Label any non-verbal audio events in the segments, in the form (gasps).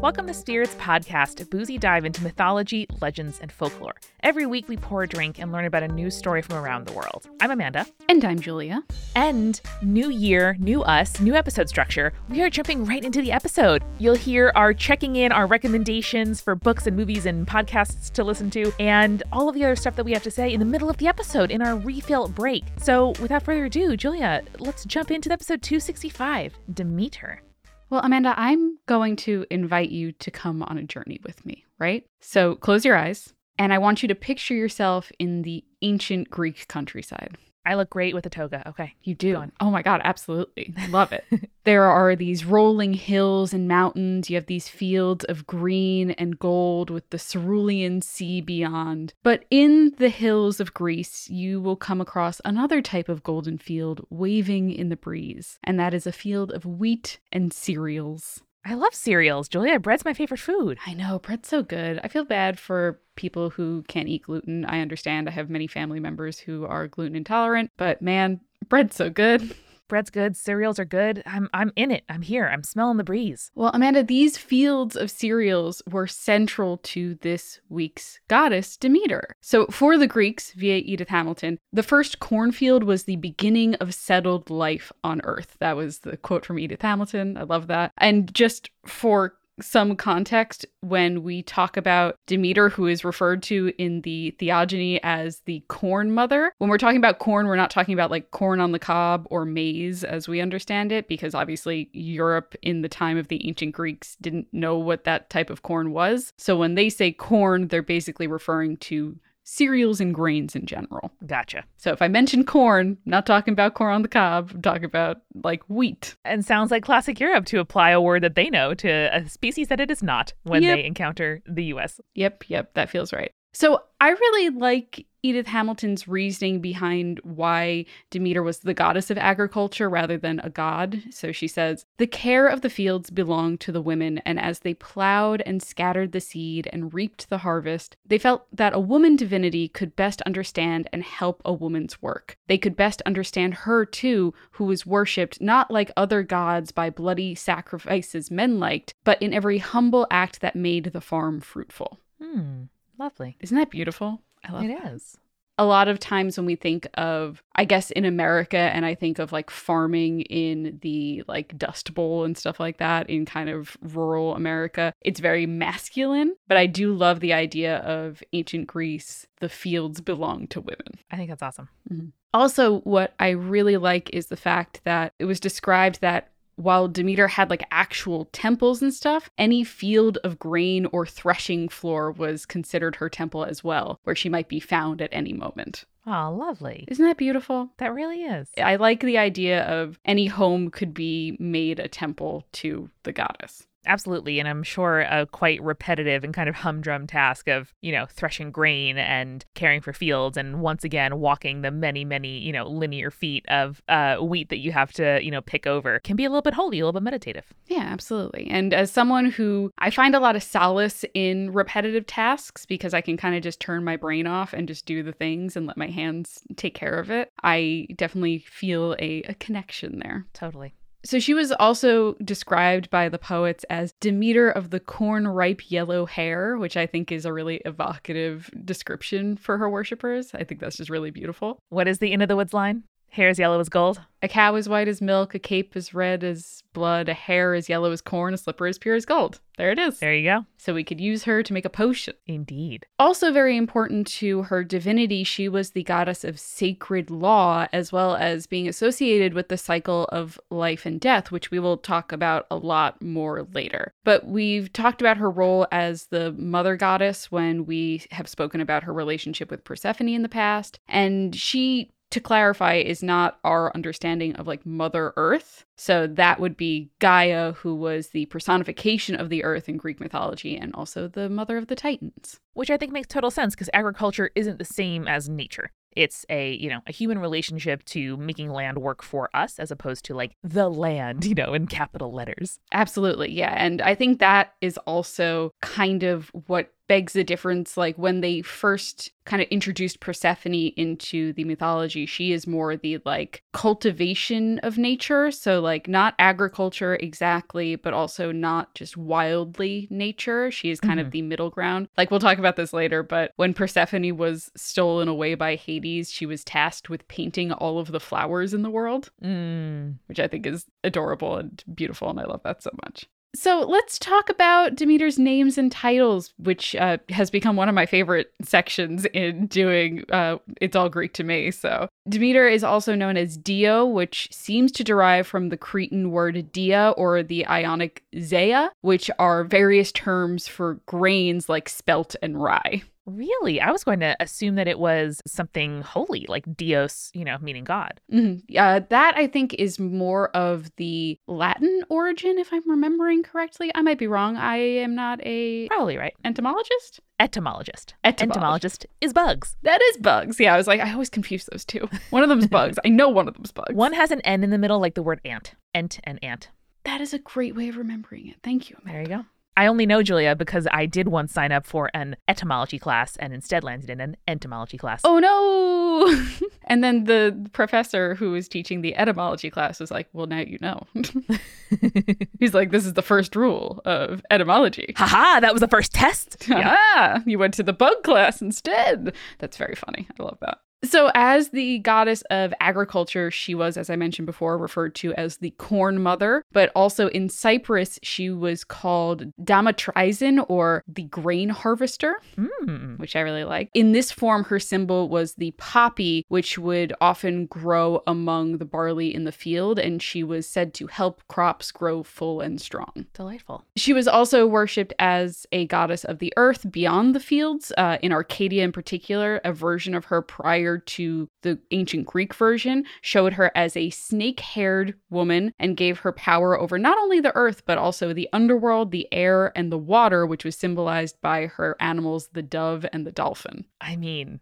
Welcome to Spirits Podcast, a boozy dive into mythology, legends, and folklore. Every week we pour a drink and learn about a new story from around the world. I'm Amanda. And I'm Julia. And new year, new us, new episode structure. We are jumping right into the episode. You'll hear our checking in, our recommendations for books and movies and podcasts to listen to, and all of the other stuff that we have to say in the middle of the episode in our refill break. So without further ado, Julia, let's jump into episode 265 Demeter. Well, Amanda, I'm going to invite you to come on a journey with me, right? So close your eyes, and I want you to picture yourself in the ancient Greek countryside. I look great with a toga. Okay. You do. Oh my God, absolutely. I love it. (laughs) there are these rolling hills and mountains. You have these fields of green and gold with the cerulean sea beyond. But in the hills of Greece, you will come across another type of golden field waving in the breeze, and that is a field of wheat and cereals. I love cereals, Julia. Bread's my favorite food. I know, bread's so good. I feel bad for people who can't eat gluten. I understand. I have many family members who are gluten intolerant, but man, bread's so good. Bread's good, cereals are good. I'm I'm in it. I'm here. I'm smelling the breeze. Well, Amanda, these fields of cereals were central to this week's goddess Demeter. So, for the Greeks, via Edith Hamilton, the first cornfield was the beginning of settled life on Earth. That was the quote from Edith Hamilton. I love that. And just for some context when we talk about Demeter, who is referred to in the theogony as the corn mother. When we're talking about corn, we're not talking about like corn on the cob or maize as we understand it, because obviously Europe in the time of the ancient Greeks didn't know what that type of corn was. So when they say corn, they're basically referring to cereals and grains in general. Gotcha. So if I mention corn, not talking about corn on the cob, I'm talking about like wheat. And sounds like classic Europe to apply a word that they know to a species that it is not when yep. they encounter the US. Yep, yep, that feels right. So I really like Edith Hamilton's reasoning behind why Demeter was the goddess of agriculture rather than a god. So she says, The care of the fields belonged to the women, and as they plowed and scattered the seed and reaped the harvest, they felt that a woman divinity could best understand and help a woman's work. They could best understand her too, who was worshipped not like other gods by bloody sacrifices men liked, but in every humble act that made the farm fruitful. Hmm. Lovely. Isn't that beautiful? I love it. That. Is. A lot of times when we think of, I guess in America, and I think of like farming in the like Dust Bowl and stuff like that in kind of rural America, it's very masculine. But I do love the idea of ancient Greece, the fields belong to women. I think that's awesome. Mm-hmm. Also, what I really like is the fact that it was described that while Demeter had like actual temples and stuff, any field of grain or threshing floor was considered her temple as well, where she might be found at any moment. Oh, lovely. Isn't that beautiful? That really is. I like the idea of any home could be made a temple to the goddess. Absolutely. And I'm sure a quite repetitive and kind of humdrum task of, you know, threshing grain and caring for fields and once again walking the many, many, you know, linear feet of uh, wheat that you have to, you know, pick over can be a little bit holy, a little bit meditative. Yeah, absolutely. And as someone who I find a lot of solace in repetitive tasks because I can kind of just turn my brain off and just do the things and let my hands take care of it, I definitely feel a, a connection there. Totally. So she was also described by the poets as Demeter of the corn ripe yellow hair, which I think is a really evocative description for her worshippers. I think that's just really beautiful. What is the Into the Woods line? Hair is yellow as gold. A cow is white as milk, a cape is red as blood, a hair is yellow as corn, a slipper is pure as gold. There it is. There you go. So we could use her to make a potion. Indeed. Also, very important to her divinity, she was the goddess of sacred law, as well as being associated with the cycle of life and death, which we will talk about a lot more later. But we've talked about her role as the mother goddess when we have spoken about her relationship with Persephone in the past. And she to clarify, is not our understanding of like Mother Earth. So that would be Gaia, who was the personification of the earth in Greek mythology and also the mother of the Titans. Which I think makes total sense because agriculture isn't the same as nature. It's a, you know, a human relationship to making land work for us as opposed to like the land, (laughs) you know, in capital letters. Absolutely. Yeah. And I think that is also kind of what begs the difference. Like when they first kind of introduced Persephone into the mythology, she is more the like cultivation of nature. So, like, not agriculture exactly, but also not just wildly nature. She is kind Mhm. of the middle ground. Like, we'll talk about this later, but when Persephone was stolen away by Hades, she was tasked with painting all of the flowers in the world, Mm. which I think is adorable and beautiful. And I love that so much. So let's talk about Demeter's names and titles, which uh, has become one of my favorite sections in doing uh, It's All Greek to Me. So Demeter is also known as Deo, which seems to derive from the Cretan word dia or the Ionic zea, which are various terms for grains like spelt and rye. Really? I was going to assume that it was something holy, like Dios, you know, meaning God. Mhm. Uh, that I think is more of the Latin origin, if I'm remembering correctly. I might be wrong. I am not a Probably right. entomologist. Etymologist. Etymologist. Entomologist is bugs. That is bugs. Yeah, I was like, I always confuse those two. One of them's (laughs) bugs. I know one of them's bugs. One has an N in the middle, like the word ant. Ent and ant. That is a great way of remembering it. Thank you. There you go. I only know Julia because I did once sign up for an etymology class and instead landed in an entomology class. Oh no! (laughs) and then the professor who was teaching the etymology class was like, "Well, now you know." (laughs) He's like, "This is the first rule of etymology." Haha, that was the first test. (laughs) Yeah. Ah, you went to the bug class instead. That's very funny. I love that. So, as the goddess of agriculture, she was, as I mentioned before, referred to as the corn mother, but also in Cyprus, she was called Damatrizin or the grain harvester, Mm. which I really like. In this form, her symbol was the poppy, which would often grow among the barley in the field, and she was said to help crops grow full and strong. Delightful. She was also worshipped as a goddess of the earth beyond the fields. Uh, in Arcadia, in particular, a version of her prior to the ancient Greek version showed her as a snake haired woman and gave her power over not only the earth, but also the underworld, the air, and the water, which was symbolized by her animals, the dove and the dolphin. I mean,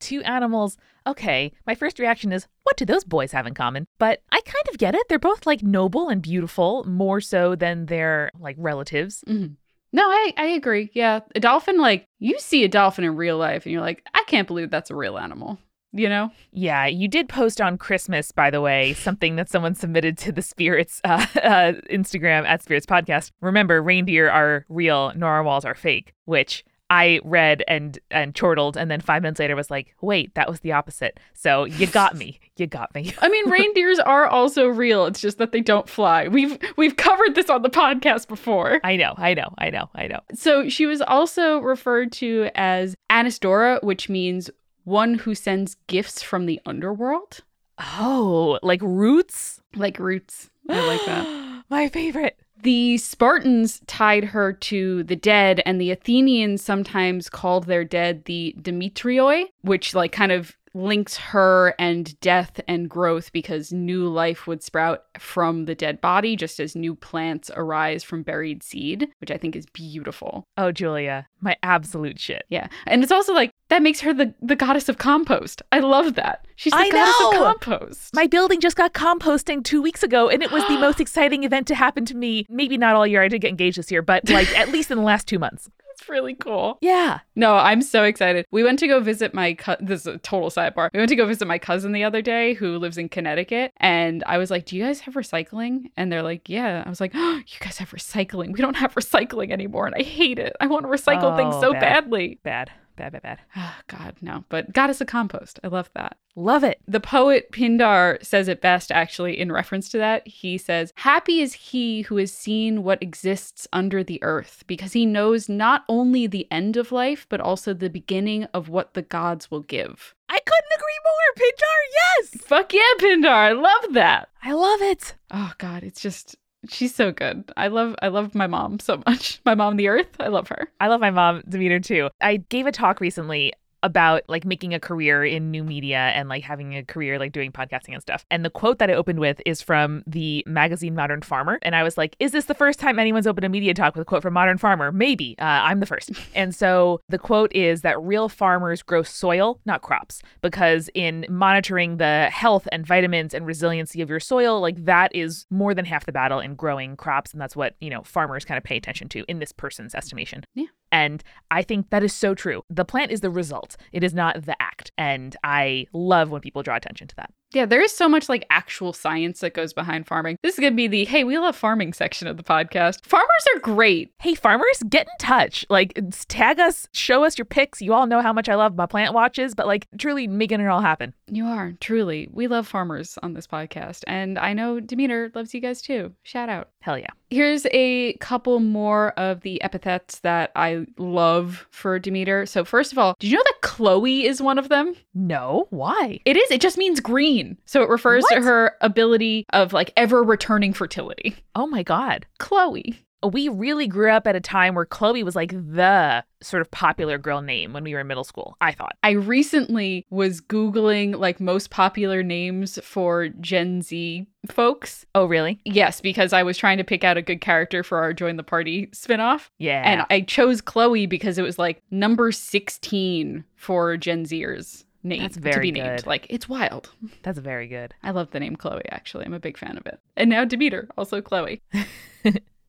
two animals. Okay, my first reaction is, what do those boys have in common? But I kind of get it. They're both like noble and beautiful, more so than their like relatives. Mhm. No, I, I agree. Yeah. A dolphin, like, you see a dolphin in real life and you're like, I can't believe that's a real animal, you know? Yeah, you did post on Christmas, by the way, something that someone submitted to the Spirits uh, (laughs) uh, Instagram at Spirits Podcast. Remember, reindeer are real, narwhals are fake, which I read and and chortled, and then five minutes later was like, wait, that was the opposite. So you got me, you got me. I mean, reindeers (laughs) are also real. It's just that they don't fly. We've we've covered this on the podcast before. I know, I know, I know, I know. So she was also referred to as Anesidora, which means one who sends gifts from the underworld, Oh, like roots. like roots. I like that. (gasps) My favorite. The Spartans tied her to the dead, and the Athenians sometimes called their dead the Demetrioi, which like kind of links her and death and growth because new life would sprout from the dead body just as new plants arise from buried seed, which I think is beautiful. Oh, Julia, my absolute shit. Yeah. And it's also like that makes her the, the goddess of compost. I love that. She's the I goddess know! of compost. My building just got composting two weeks ago, and it was the (gasps) most exciting event to happen to me. Maybe not all year. I did get engaged this year, but like at least in the last two months. (laughs) It's really cool. Yeah. No, I'm so excited. We went to go visit my co- this is a total sidebar. We went to go visit my cousin the other day who lives in Connecticut, and I was like, "Do you guys have recycling?" And they're like, "Yeah." I was like, oh, (gasps) "You guys have recycling? We don't have recycling anymore, and I hate it. I want to recycle things Oh, so bad. badly." Bad, bad, bad, bad. Oh, God, no. But goddess of compost. I love that. Love it. The poet Pindar says it best, actually, in reference to that. He says, Happy is he who has seen what exists under the earth, because he knows not only the end of life, but also the beginning of what the gods will give. I couldn't agree more, Pindar. Yes. Fuck yeah, Pindar. I love that. I love it. Oh, God. It's just. She's so good. I love I love my mom so much. (laughs) My mom the earth. I love her. I love my mom, Demeter, too. I gave a talk recently about like making a career in new media and like having a career like doing podcasting and stuff. And the quote that I opened with is from the magazine Modern Farmer. And I was like, is this the first time anyone's opened a media talk with a quote from Modern Farmer? Maybe. Uh, I'm the first. (laughs) and so the quote is that real farmers grow soil, not crops, because in monitoring the health and vitamins and resiliency of your soil, like that is more than half the battle in growing crops. And that's what, you know, farmers kind of pay attention to in this person's estimation. Yeah. And I think that is so true. The plant is the result, it is not the act. And I love when people draw attention to that. Yeah, there is so much like actual science that goes behind farming. This is going to be the hey, we love farming section of the podcast. Farmers are great. Hey, farmers, get in touch. Like, tag us, show us your pics. You all know how much I love my plant watches, but like, truly making it all happen. You are, truly. We love farmers on this podcast. And I know Demeter loves you guys too. Shout out. Hell yeah. Here's a couple more of the epithets that I love for Demeter. So, first of all, did you know that Chloe is one of them? No, why? It is. It just means green. So, it refers What? to her ability of like ever returning fertility. Oh my God. Chloe. We really grew up at a time where Chloe was like the sort of popular girl name when we were in middle school, I thought. I recently was Googling like most popular names for Gen Z folks. Oh, really? Yes, because I was trying to pick out a good character for our Join the Party spinoff. Yeah. And I chose Chloe because it was like number 16 for Gen Zers name That's to very be named. good. Like it's wild. That's very good. I love the name Chloe actually. I'm a big fan of it. And now Demeter, also Chloe. (laughs)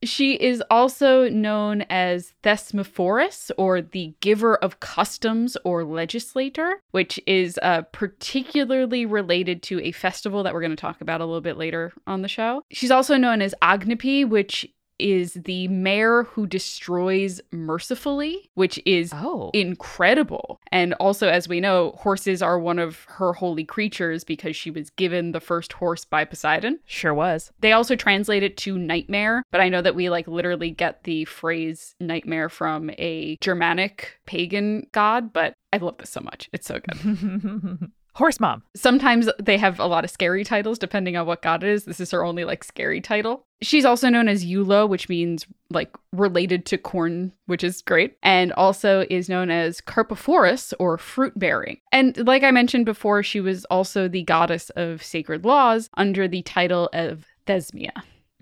She is also known as Thesmophorus, or the giver of customs or legislator, which is uh, particularly related to a festival that we're going to talk about a little bit later on the show. She's also known as Aganippe, which is the mayor who destroys mercifully, which is Oh. incredible. And also, as we know, horses are one of her holy creatures because she was given the first horse by Poseidon. Sure was. They also translate it to nightmare, but I know that we like literally get the phrase nightmare from a Germanic pagan god, but I love this so much. It's so good. (laughs) Horse mom. Sometimes they have a lot of scary titles depending on what god it is. This is her only like scary title. She's also known as Eula, which means like related to corn, which is great, and also is known as Carpophorus or fruit bearing. And like I mentioned before, she was also the goddess of sacred laws under the title of Thesmia,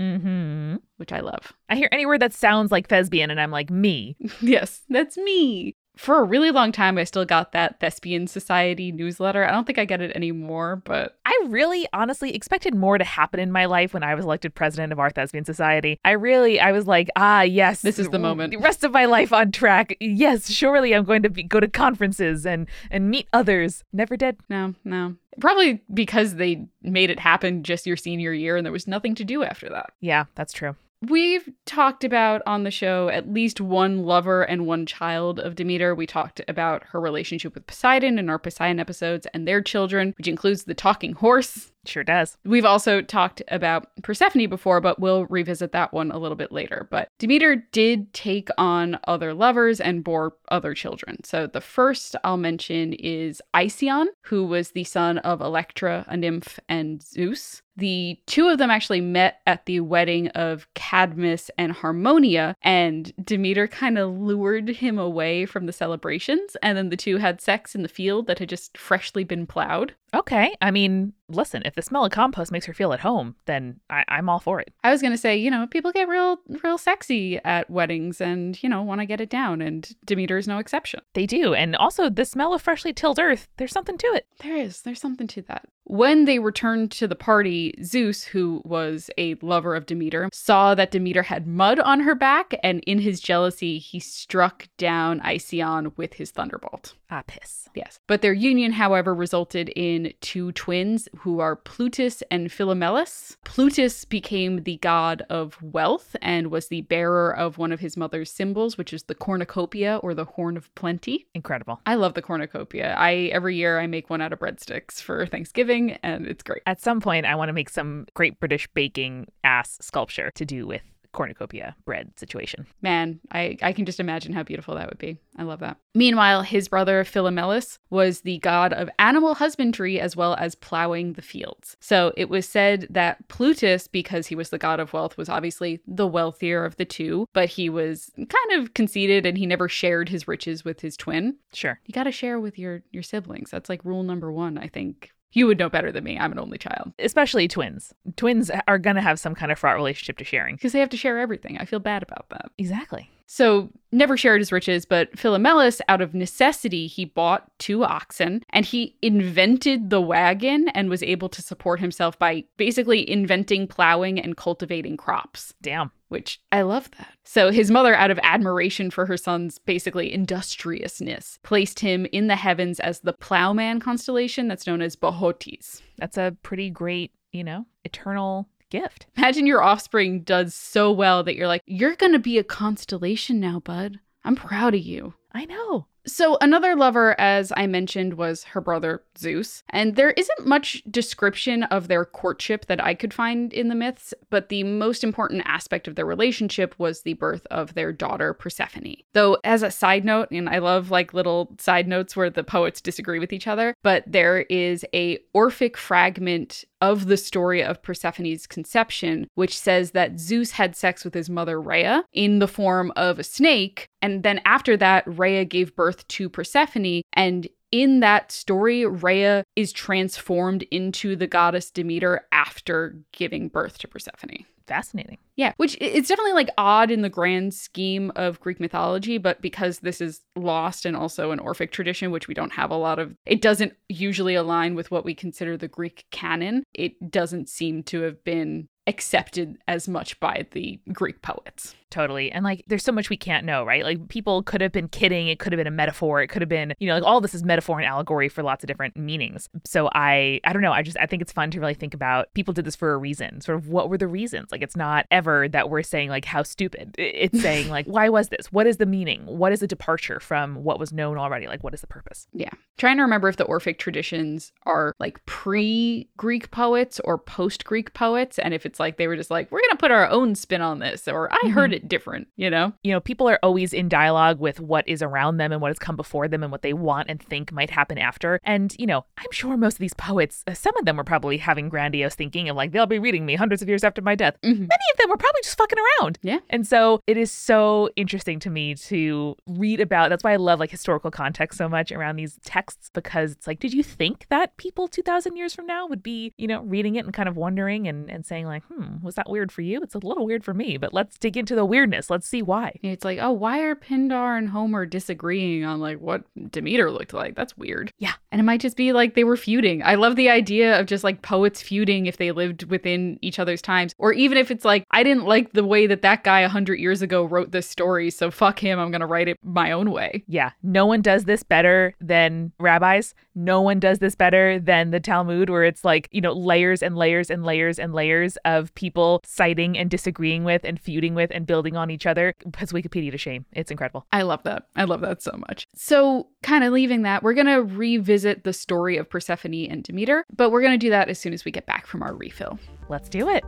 Mm-hmm. which I love. I hear any word that sounds like thespian, and I'm like, me. (laughs) yes, that's me. For a really long time, I still got that Thespian Society newsletter. I don't think I get it anymore, but I really honestly expected more to happen in my life when I was elected president of our Thespian Society. I really, I was like, ah, yes. This is the moment. The rest of my life on track. Yes, surely I'm going to be, go to conferences and, and meet others. Never did. no, no. Probably because they made it happen just your senior year and there was nothing to do after that. Yeah, that's true. We've talked about on the show at least one lover and one child of Demeter. We talked about her relationship with Poseidon in our Poseidon episodes and their children, which includes the talking horse. Sure does. We've also talked about Persephone before, but we'll revisit that one a little bit later. But Demeter did take on other lovers and bore other children. So the first I'll mention is Iasion, who was the son of Electra, a nymph, and Zeus. The two of them actually met at the wedding of Cadmus and Harmonia, and Demeter kind of lured him away from the celebrations. And then the two had sex in the field that had just freshly been plowed. Okay. I mean, listen, if the smell of compost makes her feel at home, then I, I'm all for it. I was gonna say, you know, people get real, real sexy at weddings, and you know, want to get it down, and Demeter is no exception. They do. And also, the smell of freshly tilled earth, there's something to it. There is, there's something to that. When they returned to the party, Zeus, who was a lover of Demeter, saw that Demeter had mud on her back, and in his jealousy, he struck down Iasion with his thunderbolt. Ah, piss. Yes. But their union, however, resulted in two twins who are Plutus and Philomelus. Plutus became the god of wealth and was the bearer of one of his mother's symbols, which is the cornucopia or the horn of plenty. Incredible. I love the cornucopia. I every year I make one out of breadsticks for Thanksgiving and it's great. At some point, I want to make some great British baking ass sculpture to do with cornucopia bread situation. Man, I, I can just imagine how beautiful that would be. I love that. Meanwhile, his brother Philomelus was the god of animal husbandry as well as plowing the fields. So it was said that Plutus, because he was the god of wealth, was obviously the wealthier of the two, but he was kind of conceited and he never shared his riches with his twin. Sure. You got to share with your your siblings. That's like rule number 1, I think. You would know better than me. I'm an only child. Especially twins. Twins are going to have some kind of fraught relationship to sharing. Because they have to share everything. I feel bad about that. Exactly. So never shared his riches, but Philomelus, out of necessity, he bought two oxen and he invented the wagon and was able to support himself by basically inventing plowing and cultivating crops. Damn. Which I love that. So his mother, out of admiration for her son's basically industriousness, placed him in the heavens as the plowman constellation that's known as Boötes. That's a pretty great, you know, eternal gift. Imagine your offspring does so well that you're like, you're going to be a constellation now, bud. I'm proud of you. I know. So, another lover, as I mentioned, was her brother Zeus. And there isn't much description of their courtship that I could find in the myths, but the most important aspect of their relationship was the birth of their daughter Persephone. Though, as a side note, and I love like little side notes where the poets disagree with each other, but there is a Orphic fragment of the story of Persephone's conception, which says that Zeus had sex with his mother Rhea in the form of a snake. And then after that, Rhea gave birth to Persephone. And in that story, Rhea is transformed into the goddess Demeter after giving birth to Persephone. Fascinating. Yeah, which it's definitely like odd in the grand scheme of Greek mythology, but because this is lost and also an Orphic tradition, which we don't have a lot of, it doesn't usually align with what we consider the Greek canon. It doesn't seem to have been accepted as much by the Greek poets. Totally. And like there's so much we can't know, right? Like people could have been kidding, it could have been a metaphor, it could have been, you know, like all this is metaphor and allegory for lots of different meanings. So I I don't know, I just I think it's fun to really think about people did this for a reason. Sort of what were the reasons? Like it's not ever that we're saying like how stupid. It's saying like why was this? What is the meaning? What is the departure from what was known already? Like what is the purpose? Yeah. Trying to remember if the Orphic traditions are like pre-Greek poets or post-Greek poets and if it's like they were just like we're going to put our own spin on this or I heard mm-hmm. Different, you know? You know, people are always in dialogue with what is around them and what has come before them and what they want and think might happen after. And, you know, I'm sure most of these poets, uh, some of them were probably having grandiose thinking of like, they'll be reading me hundreds of years after my death. Mm-hmm. Many of them were probably just fucking around. Yeah. And so it is so interesting to me to read about. That's why I love like historical context so much around these texts because it's like, did you think that people 2,000 years from now would be, you know, reading it and kind of wondering and, and saying, like, hmm, was that weird for you? It's a little weird for me, but let's dig into the weirdness. Let's see why. It's like, oh, why are Pindar and Homer disagreeing on like what Demeter looked like? That's weird. Yeah. And it might just be like they were feuding. I love the idea of just like poets feuding if they lived within each other's times. Or even if it's like, I didn't like the way that that guy 100 years ago wrote this story, so fuck him. I'm going to write it my own way. Yeah. No one does this better than rabbis. No one does this better than the Talmud, where it's like, you know, layers and layers and layers and layers of people citing and disagreeing with and feuding with and building on each other. Puts Wikipedia to shame. It's incredible. I love that. I love that so much. So, kind of leaving that, we're going to revisit the story of Persephone and Demeter, but we're going to do that as soon as we get back from our refill. Let's do it.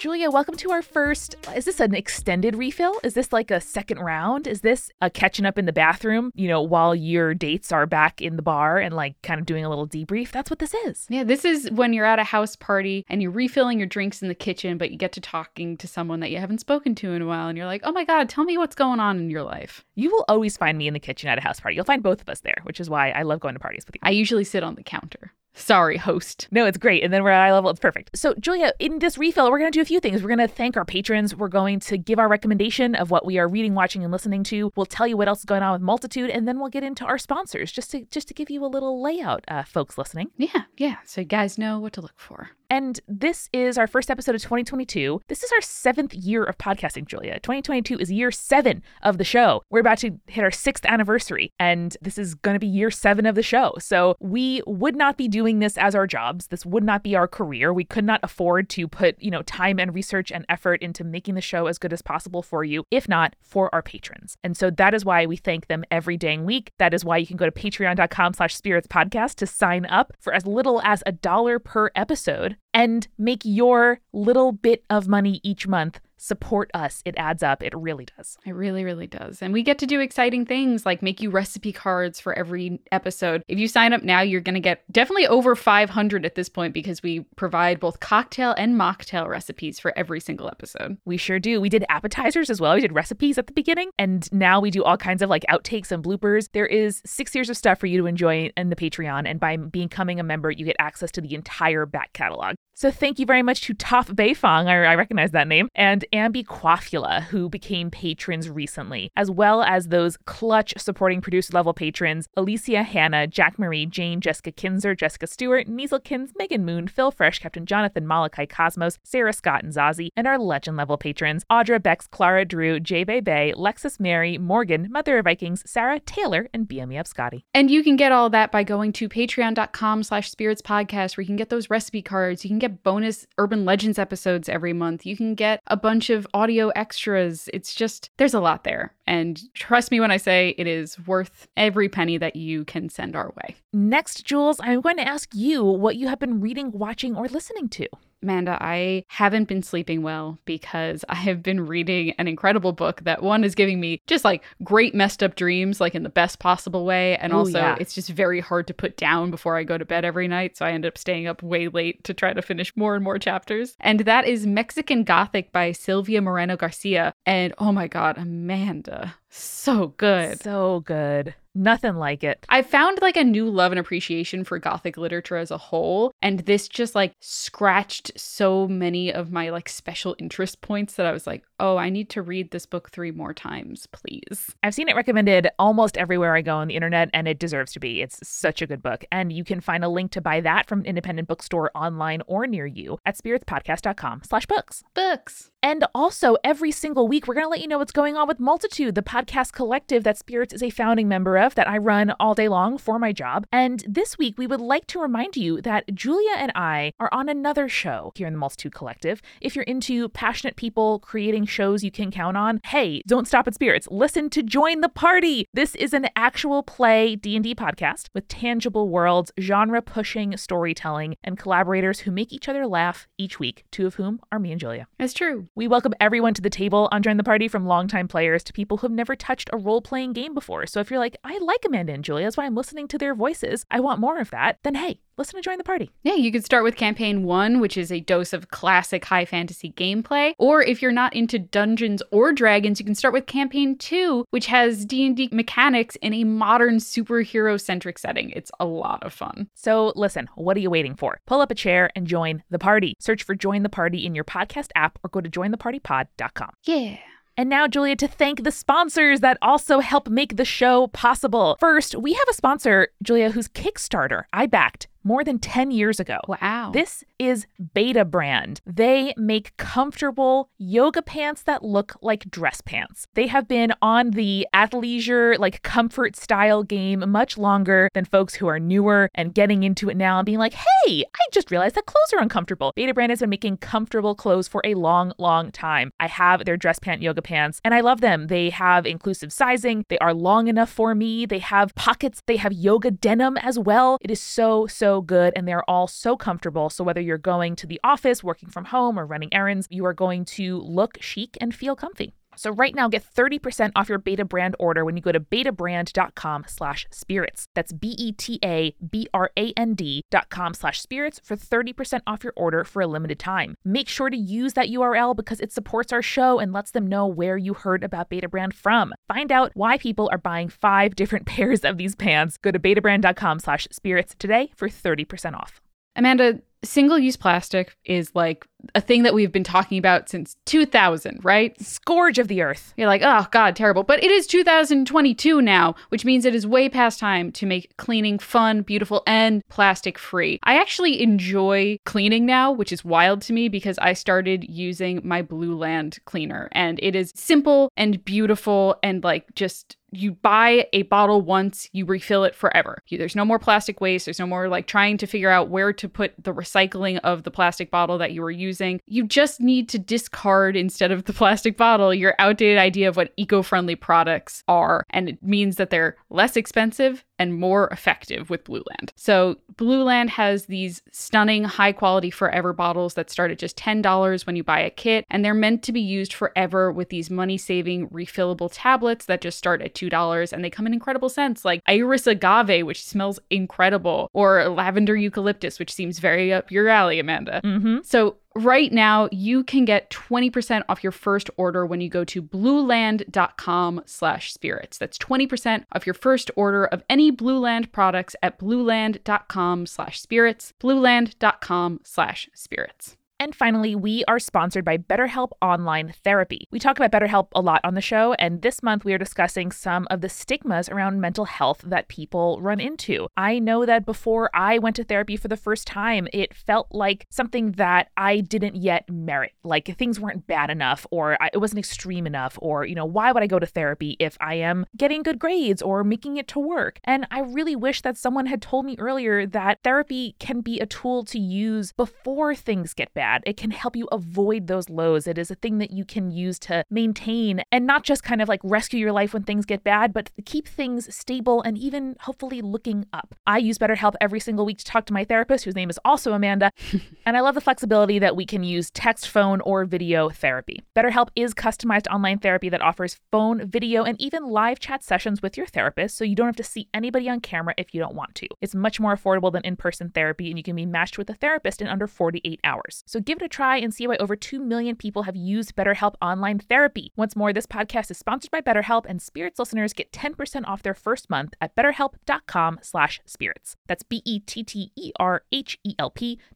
Julia, welcome to our first. Is this an extended refill? Is this like a second round? Is this a catching up in the bathroom, you know, while your dates are back in the bar and like kind of doing a little debrief? That's what this is. Yeah, this is when you're at a house party and you're refilling your drinks in the kitchen, but you get to talking to someone that you haven't spoken to in a while and you're like, oh my God, tell me what's going on in your life. You will always find me in the kitchen at a house party. You'll find both of us there, which is why I love going to parties with you. I usually sit on the counter. Sorry, host. No, it's great. And then we're at eye level. It's perfect. So, Julia, in this refill, we're going to do a few things. We're going to thank our patrons. We're going to give our recommendation of what we are reading, watching, and listening to. We'll tell you what else is going on with Multitude, and then we'll get into our sponsors just to just to give you a little layout, uh, folks listening. Yeah, yeah. So you guys know what to look for. And this is our first episode of 2022. This is our seventh year of podcasting, Julia. 2022 is year seven of the show. We're about to hit our sixth anniversary, and this is going to be year seven of the show. So we would not be doing this as our jobs. This would not be our career. We could not afford to put, you know, time and research and effort into making the show as good as possible for you, if not for our patrons. And so that is why we thank them every dang week. That is why you can go to patreon.com slash spirits podcast to sign up for as little as a dollar per episode and make your little bit of money each month support us. It adds up. It really does. It really, really does. And we get to do exciting things like make you recipe cards for every episode. If you sign up now, you're going to get definitely over 500 at this point because we provide both cocktail and mocktail recipes for every single episode. We sure do. We did appetizers as well. We did recipes at the beginning. And now we do all kinds of like outtakes and bloopers. There is six years of stuff for you to enjoy in the Patreon. And by becoming a member, you get access to the entire back catalog. So thank you very much to Toph Beifong. I, I recognize that name. And Ambi Quaffula, who became patrons recently, as well as those clutch supporting producer level patrons Alicia Hannah, Jack Marie, Jane, Jessica Kinzer, Jessica Stewart, Kins, Megan Moon, Phil Fresh, Captain Jonathan, Malachi Cosmos, Sarah Scott and Zazie, and our legend level patrons Audra, Bex, Clara, Drew, J. Bay Bay, Lexus Mary, Morgan, Mother of Vikings, Sarah, Taylor, and BME of Scotty. And you can get all that by going to patreon.com slash spirits podcast where you can get those recipe cards. You can get bonus urban legends episodes every month. You can get a bunch of audio extras. It's just, there's a lot there. And trust me when I say it is worth every penny that you can send our way. Next, Jules, I'm going to ask you what you have been reading, watching, or listening to. Amanda, I haven't been sleeping well because I have been reading an incredible book that one is giving me just like great messed up dreams, like in the best possible way. And Ooh, also, yeah. it's just very hard to put down before I go to bed every night. So I end up staying up way late to try to finish more and more chapters. And that is Mexican Gothic by Silvia Moreno Garcia. And oh my God, Amanda, so good. So good. Nothing like it. I found like a new love and appreciation for Gothic literature as a whole. And this just like scratched so many of my like special interest points that I was like, oh, I need to read this book three more times, please. I've seen it recommended almost everywhere I go on the internet, and it deserves to be. It's such a good book. And you can find a link to buy that from an independent bookstore online or near you at spiritspodcast.com slash books. Books. And also, every single week, we're going to let you know what's going on with Multitude, the podcast collective that Spirits is a founding member of that I run all day long for my job. And this week, we would like to remind you that Julia and I are on another show here in the Multitude Collective. If you're into passionate people creating shows you can count on, hey, don't stop at Spirits. Listen to Join the Party. This is an actual play D&D podcast with tangible worlds, genre-pushing storytelling, and collaborators who make each other laugh each week, two of whom are me and Julia. That's true. We welcome everyone to the table on Join the Party from longtime players to people who've never touched a role playing game before. So if you're like, I like Amanda and Julia, that's why I'm listening to their voices, I want more of that, then hey, listen to Join the Party. Yeah, you could start with campaign one, which is a dose of classic high fantasy gameplay. Or if you're not into Dungeons or Dragons, you can start with campaign two, which has D&D mechanics in a modern superhero-centric setting. It's a lot of fun. So listen, what are you waiting for? Pull up a chair and join the party. Search for Join the Party in your podcast app or go to jointhepartypod.com. Yeah. And now, Julia, to thank the sponsors that also help make the show possible. First, we have a sponsor, Julia, whose Kickstarter I backed more than 10 years ago. Wow. This is Betabrand. They make comfortable yoga pants that look like dress pants. They have been on the athleisure, like comfort style game much longer than folks who are newer and getting into it now and being like, hey, I just realized that clothes are uncomfortable. Betabrand has been making comfortable clothes for a long, long time. I have their dress pant yoga pants and I love them. They have inclusive sizing, they are long enough for me, they have pockets, they have yoga denim as well. It is so, so good and they're all so comfortable. So whether you're going to the office, working from home, or running errands, you are going to look chic and feel comfy. So right now, get 30% off your Betabrand order when you go to betabrand.com slash spirits. That's B-E-T-A-B-R-A-N-D dot com slash spirits for 30% off your order for a limited time. Make sure to use that URL because it supports our show and lets them know where you heard about Betabrand from. Find out why people are buying five different (laughs) pairs of these pants. Go to betabrand.com slash spirits today for 30% off. Amanda, single use plastic is like a thing that we've been talking about since 2000, right? Scourge of the earth. You're like, oh, God, terrible. But it is 2022 now, which means it is way past time to make cleaning fun, beautiful, and plastic free. I actually enjoy cleaning now, which is wild to me because I started using my Blueland cleaner and it is simple and beautiful and like just you buy a bottle once, you refill it forever. There's no more plastic waste. There's no more like trying to figure out where to put the recycling of the plastic bottle that you were using. You just need to discard instead of the plastic bottle your outdated idea of what eco friendly products are. And it means that they're less expensive and more effective with Blueland. So, Blueland has these stunning high quality forever bottles that start at just $10 when you buy a kit, and they're meant to be used forever with these money saving refillable tablets that just start at $2 and they come in incredible scents like Iris agave, which smells incredible, or lavender eucalyptus, which seems very up your alley, Amanda. Mm-hmm. So, Right now, you can get 20% off your first order when you go to blueland.com slash spirits. That's 20% off your first order of any Blueland products at blueland.com slash spirits, blueland.com slash spirits. And finally, we are sponsored by BetterHelp Online Therapy. We talk about BetterHelp a lot on the show, and this month we are discussing some of the stigmas around mental health that people run into. I know that before I went to therapy for the first time, it felt like something that I didn't yet merit. Like things weren't bad enough, or it wasn't extreme enough, or, you know, why would I go to therapy if I am getting good grades or making it to work? And I really wish that someone had told me earlier that therapy can be a tool to use before things get bad. It can help you avoid those lows. It is a thing that you can use to maintain and not just kind of like rescue your life when things get bad, but keep things stable and even hopefully looking up. I use BetterHelp every single week to talk to my therapist, whose name is also Amanda. (laughs) and I love the flexibility that we can use text, phone, or video therapy. BetterHelp is customized online therapy that offers phone, video, and even live chat sessions with your therapist, so you don't have to see anybody on camera if you don't want to. It's much more affordable than in person therapy, and you can be matched with a therapist in under 48 hours. So give it a try and see why over 2 million people have used BetterHelp online therapy. Once more, this podcast is sponsored by BetterHelp, and Spirits listeners get 10% off their first month at betterhelp.com slash spirits. That's B-E-T-T-E-R-H-E-L-P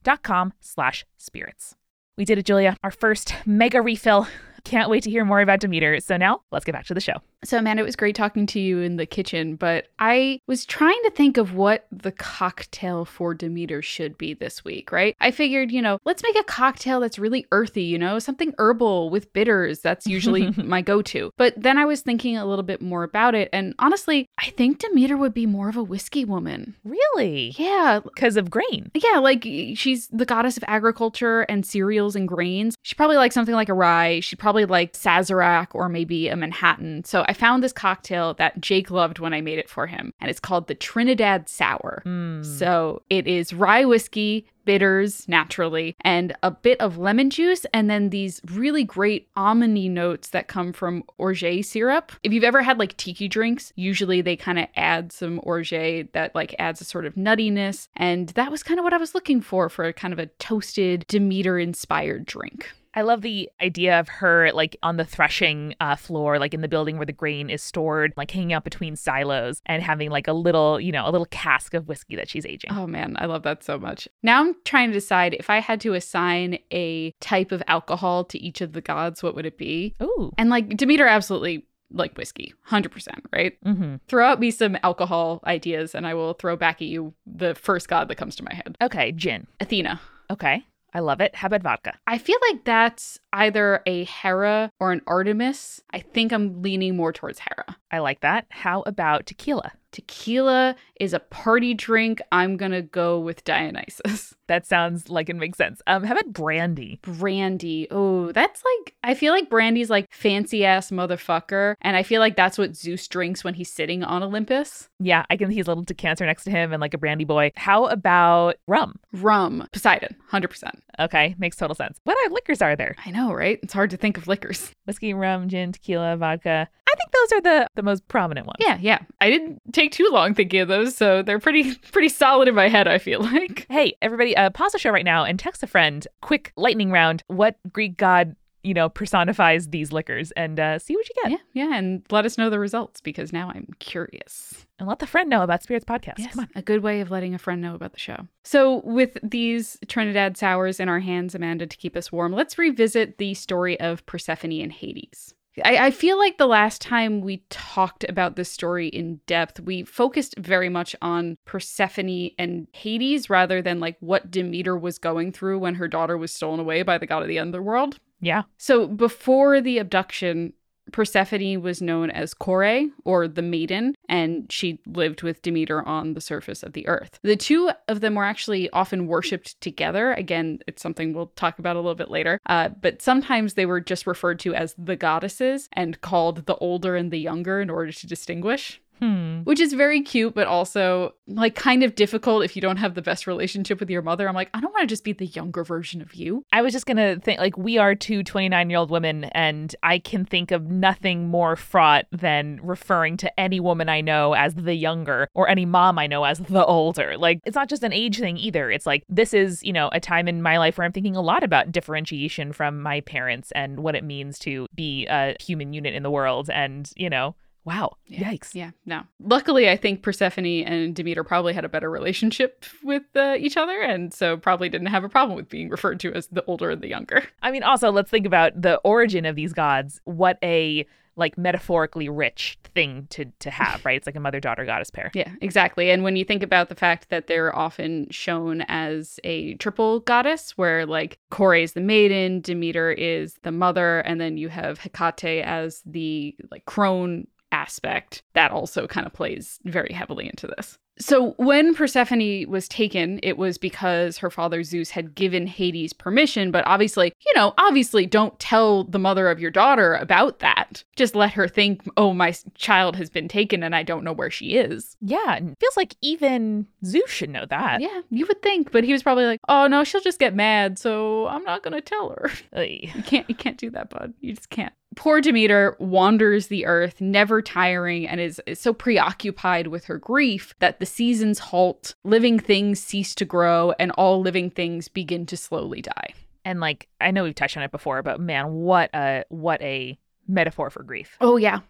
dot com slash spirits. We did it, Julia. Our first mega refill. (laughs) Can't wait to hear more about Demeter. So now let's get back to the show. So, Amanda, it was great talking to you in the kitchen, but I was trying to think of what the cocktail for Demeter should be this week, right? I figured, you know, let's make a cocktail that's really earthy, you know, something herbal with bitters. That's usually (laughs) my go to. But then I was thinking a little bit more about it. And honestly, I think Demeter would be more of a whiskey woman. Really? Yeah. Because of grain. Yeah. Like she's the goddess of agriculture and cereals and grains. She probably like something like a rye. She'd probably like Sazerac or maybe a Manhattan. So I found this cocktail that Jake loved when I made it for him, and it's called the Trinidad Sour. Mm. So it is rye whiskey, bitters naturally, and a bit of lemon juice, and then these really great almondy notes that come from orgeat syrup. If you've ever had like tiki drinks, usually they kind of add some orgeat that like adds a sort of nuttiness, and that was kind of what I was looking for for a kind of a toasted Demeter inspired drink. I love the idea of her like on the threshing uh, floor, like in the building where the grain is stored, like hanging out between silos and having like a little, you know, a little cask of whiskey that she's aging. Oh man, I love that so much. Now I'm trying to decide if I had to assign a type of alcohol to each of the gods, what would it be? Ooh. And like Demeter absolutely like whiskey, 100%, right? Mm-hmm. Throw out me some alcohol ideas and I will throw back at you the first god that comes to my head Okay, gin. Athena. Okay. I love it. How about vodka? I feel like that's either a Hera or an Artemis. I think I'm leaning more towards Hera. I like that. How about tequila? Tequila is a party drink. I'm going to go with Dionysus. (laughs) That sounds like it makes sense. Um, how about brandy? Brandy. Oh, that's like, I feel like Brandy's like fancy ass motherfucker. And I feel like that's what Zeus drinks when he's sitting on Olympus. Yeah, I can. He's a little decanter next to him and like a brandy boy. How about rum? Rum. Poseidon. 100%. Okay, makes total sense. What other liquors are there? I know, right? It's hard to think of liquors. Whiskey, rum, gin, tequila, vodka. I think those are the the most prominent ones. Yeah, yeah. I didn't take too long thinking of those, so they're pretty (laughs) pretty solid in my head, I feel like. (laughs) Hey, everybody, uh, pause the show right now and text a friend. Quick lightning round. What Greek god, you know, personifies these liquors and uh, see what you get. Yeah, yeah, and let us know the results because now I'm curious. And let the friend know about Spirits Podcast. Yes, Come on. a good way of letting a friend know about the show. So, with these Trinidad sours in our hands, Amanda, to keep us warm, let's revisit the story of Persephone and Hades. I, I feel like the last time we talked about this story in depth, we focused very much on Persephone and Hades rather than like what Demeter was going through when her daughter was stolen away by the god of the underworld. Yeah. So before the abduction, Persephone was known as Kore, or the Maiden, and she lived with Demeter on the surface of the earth. The two of them were actually often worshipped together. Again, it's something we'll talk about a little bit later. Uh, but sometimes they were just referred to as the goddesses and called the older and the younger in order to distinguish Hmm. which is very cute, but also like kind of difficult if you don't have the best relationship with your mother. I'm like, I don't want to just be the younger version of you. I was just going to think like we are two 29 year old women, and I can think of nothing more fraught than referring to any woman I know as the younger or any mom I know as the older. Like, it's not just an age thing either. It's like this is, you know, a time in my life where I'm thinking a lot about differentiation from my parents and what it means to be a human unit in the world. And, you know, Wow. Yeah. Yikes. Yeah, no. Luckily, I think Persephone and Demeter probably had a better relationship with uh, each other, and so probably didn't have a problem with being referred to as the older and the younger. I mean, also, let's think about the origin of these gods. What a like metaphorically rich thing to to have, right? It's like a mother daughter goddess pair. Yeah, exactly. And when you think about the fact that they're often shown as a triple goddess, where like Kore is the maiden, Demeter is the mother, and then you have Hecate as the like crone aspect, that also kind of plays very heavily into this. So when Persephone was taken, it was because her father Zeus had given Hades permission, but obviously, you know, obviously don't tell the mother of your daughter about that. Just let her think, "Oh, my child has been taken and I don't know where she is." Yeah, and it feels like even Zeus should know that. Yeah, you would think, but he was probably like, "Oh, no, she'll just get mad, so I'm not going to tell her." You can't you can't do that, bud. You just can't. Poor Demeter wanders the earth, never tiring, and is, is so preoccupied with her grief that the seasons halt, living things cease to grow, and all living things begin to slowly die. And like I know we've touched on it before, but man, what a what a metaphor for grief. Oh yeah.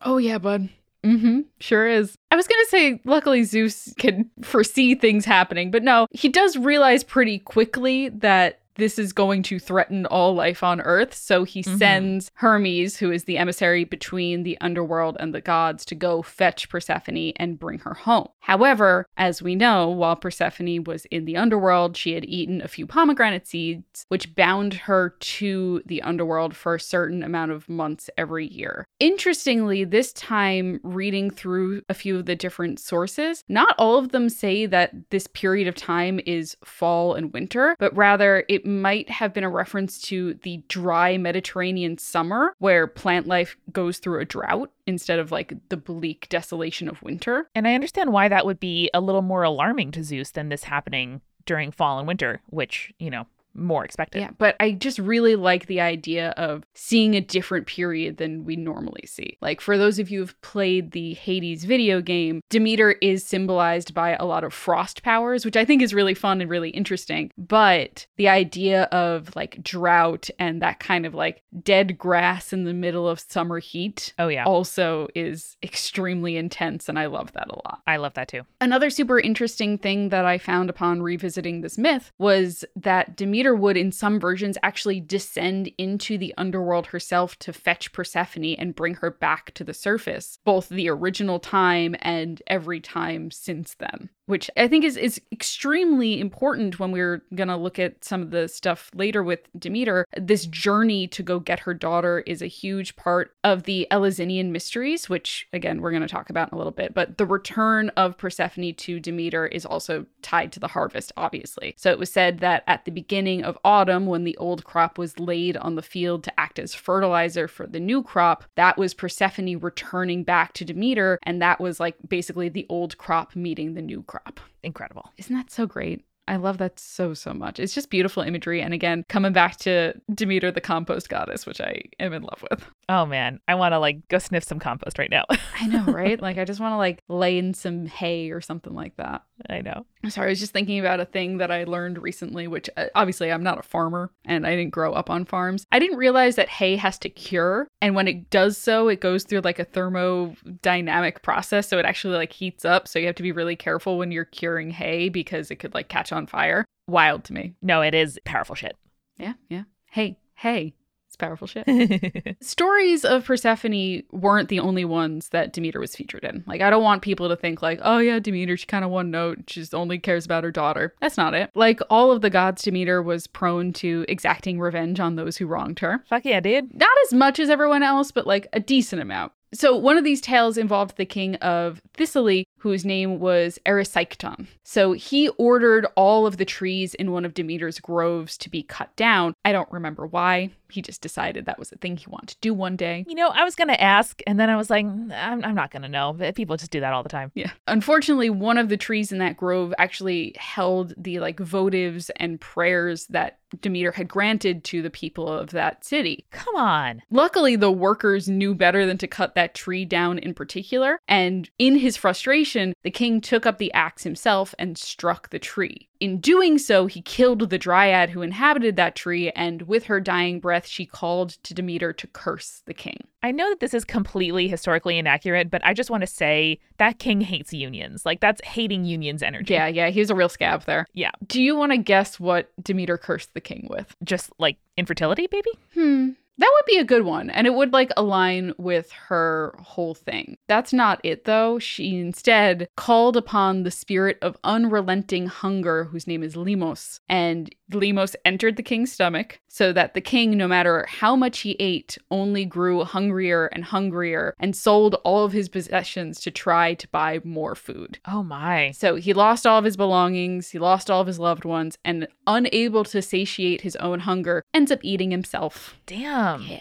Oh yeah, bud. Mm-hmm. Sure is. I was gonna say, luckily Zeus can foresee things happening, but no, he does realize pretty quickly that this is going to threaten all life on Earth. So he Mhm. sends Hermes, who is the emissary between the underworld and the gods, to go fetch Persephone and bring her home. However, as we know, while Persephone was in the underworld, she had eaten a few pomegranate seeds, which bound her to the underworld for a certain amount of months every year. Interestingly, this time reading through a few of the different sources, not all of them say that this period of time is fall and winter, but rather it might have been a reference to the dry Mediterranean summer where plant life goes through a drought instead of like the bleak desolation of winter. And I understand why that would be a little more alarming to Zeus than this happening during fall and winter, which, you know, more expected. Yeah, but I just really like the idea of seeing a different period than we normally see. Like, for those of you who've played the Hades video game, Demeter is symbolized by a lot of frost powers, which I think is really fun and really interesting. But the idea of like drought and that kind of like dead grass in the middle of summer heat Oh yeah. also is extremely intense, and I love that a lot. I love that too. Another super interesting thing that I found upon revisiting this myth was that Demeter would, in some versions, actually descend into the underworld herself to fetch Persephone and bring her back to the surface, both the original time and every time since then. Which I think is, is extremely important when we're going to look at some of the stuff later with Demeter. This journey to go get her daughter is a huge part of the Eleusinian mysteries, which, again, we're going to talk about in a little bit. But the return of Persephone to Demeter is also tied to the harvest, obviously. So it was said that at the beginning of autumn, when the old crop was laid on the field to act as fertilizer for the new crop, that was Persephone returning back to Demeter. And that was like basically the old crop meeting the new crop. Incredible. Isn't that so great? I love that so, so much. It's just beautiful imagery. And again, coming back to Demeter, the compost goddess, which I am in love with. Oh man, I want to like go sniff some compost right now. I know, (laughs) right? like, I just want to like lay in some hay or something like that. I know. I'm sorry, I was just thinking about a thing that I learned recently, which uh, obviously I'm not a farmer and I didn't grow up on farms. I didn't realize that hay has to cure. And when it does so, it goes through like a thermodynamic process. So it actually like heats up. So you have to be really careful when you're curing hay because it could like catch on fire. Wild to me. No, it is powerful shit. Yeah, yeah. Hey, hey. It's powerful shit. (laughs) Stories of Persephone weren't the only ones that Demeter was featured in. Like, I don't want people to think, like, oh, yeah, Demeter, she kind of one note. She only cares about her daughter. That's not it. Like, all of the gods, Demeter was prone to exacting revenge on those who wronged her. Fuck yeah, dude. Not as much as everyone else, but like a decent amount. So, one of these tales involved the king of Thessaly, whose name was Erysichthon. So, he ordered all of the trees in one of Demeter's groves to be cut down. I don't remember why. He just decided that was a thing he wanted to do one day. You know, I was gonna ask, and then I was like, "Mm, I'm, I'm not gonna know. People just do that all the time. Yeah. Unfortunately, one of the trees in that grove actually held the like votives and prayers that Demeter had granted to the people of that city. Come on. Luckily, the workers knew better than to cut that tree down in particular. And in his frustration, celebration, the king took up the axe himself and struck the tree. In doing so, he killed the dryad who inhabited that tree, and with her dying breath, she called to Demeter to curse the king. I know that this is completely historically inaccurate, but I just want to say that king hates unions. Like, that's hating unions energy. Yeah, yeah, he was a real scab there. Yeah. Do you want to guess what Demeter cursed the king with? Just like infertility, baby? Hmm. That would be a good one. And it would like align with her whole thing. That's not it though. She instead called upon the spirit of unrelenting hunger, whose name is Limos. And Limos entered the king's stomach so that the king, no matter how much he ate, only grew hungrier and hungrier and sold all of his possessions to try to buy more food. Oh my. So he lost all of his belongings, he lost all of his loved ones, and unable to satiate his own hunger, ends up eating himself. Damn. Yeah.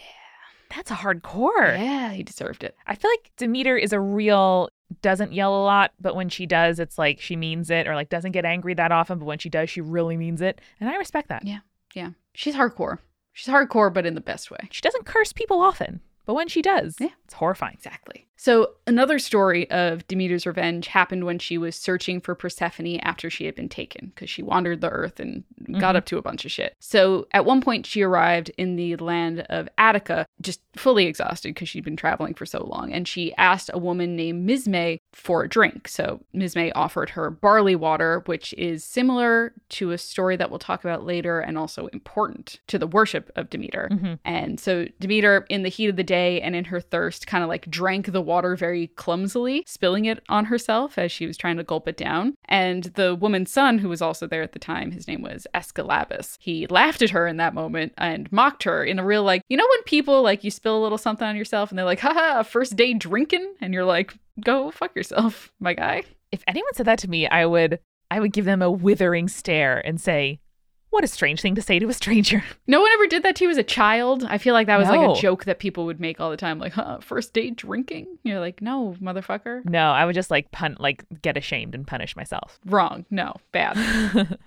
That's a hardcore. Yeah, he deserved it. I feel like Demeter is a real doesn't yell a lot, but when she does, it's like she means it, or like doesn't get angry that often, but when she does, she really means it. And I respect that. Yeah. Yeah. She's hardcore. She's hardcore, but in the best way. She doesn't curse people often, but when she does, Yeah. it's horrifying. Exactly. So, another story of Demeter's revenge happened when she was searching for Persephone after she had been taken, because she wandered the earth and got Mhm. up to a bunch of shit. So, at one point, she arrived in the land of Attica, just fully exhausted because she'd been traveling for so long. And she asked a woman named Misme for a drink. So, Misme offered her barley water, which is similar to a story that we'll talk about later and also important to the worship of Demeter. Mhm. And so Demeter, in the heat of the day and in her thirst, kind of like drank the water very clumsily, spilling it on herself as she was trying to gulp it down. And the woman's son, who was also there at the time, his name was Ascalabus, he laughed at her in that moment and mocked her in a real, like, you know, when people like you spill a little something on yourself and they're like, haha, first day drinking? And you're like, go fuck yourself, my guy. If anyone said that to me, I would I would give them a withering stare and say, "What a strange thing to say to a stranger." (laughs) No one ever did that to you as a child. I feel like that was like a joke that people would make all the time, like, huh, first date drinking? You're like, no, motherfucker. No, I would just like pun like get ashamed and punish myself. Wrong. No, bad.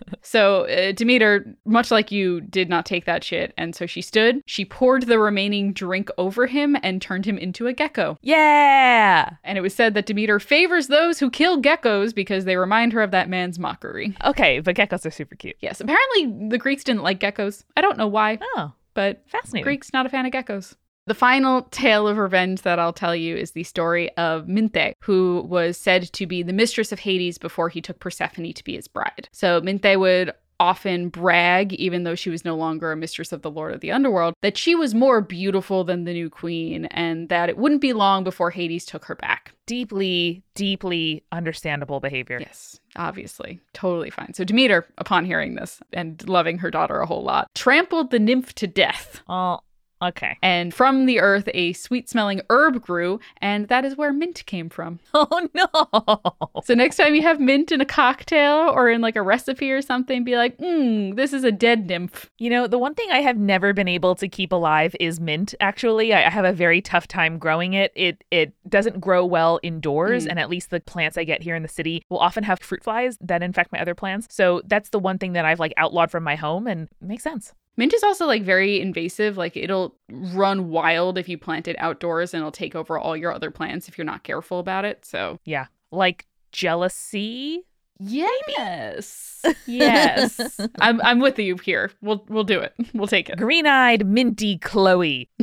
(laughs) so uh, Demeter, much like you, did not take that shit. And so she stood, she poured the remaining drink over him and turned him into a gecko. yeah. And it was said that Demeter favors those who kill geckos because they remind her of that man's mockery. Okay, but geckos are super cute. Yes, apparently the Greeks didn't like geckos. I don't know why, Oh, but fascinating. Greeks not a fan of geckos. The final tale of revenge that I'll tell you is the story of Minthe, who was said to be the mistress of Hades before he took Persephone to be his bride. So Minthe would often brag, even though she was no longer a mistress of the Lord of the Underworld, that she was more beautiful than the new queen and that it wouldn't be long before Hades took her back. Deeply, deeply understandable behavior. Yes, obviously. Totally fine. So Demeter, upon hearing this and loving her daughter a whole lot, trampled the nymph to death. Oh, okay. And from the earth, a sweet smelling herb grew, and that is where mint came from. (laughs) Oh no. So, next time you have mint in a cocktail or in like a recipe or something, be like, mmm, this is a dead nymph. You know, the one thing I have never been able to keep alive is mint. Actually, I I have a very tough time growing it. It it doesn't grow well indoors, Mm. and at least the plants I get here in the city will often have fruit flies that infect my other plants. So that's the one thing that I've like outlawed from my home, and makes sense. Mint is also like very invasive. Like, it'll run wild if you plant it outdoors and it'll take over all your other plants if you're not careful about it. So, Yeah, like jealousy. yes. (laughs) Yes. I'm, I'm with you here. We'll, we'll do it. (laughs) We'll take it. Green-eyed, minty Chloe. (laughs)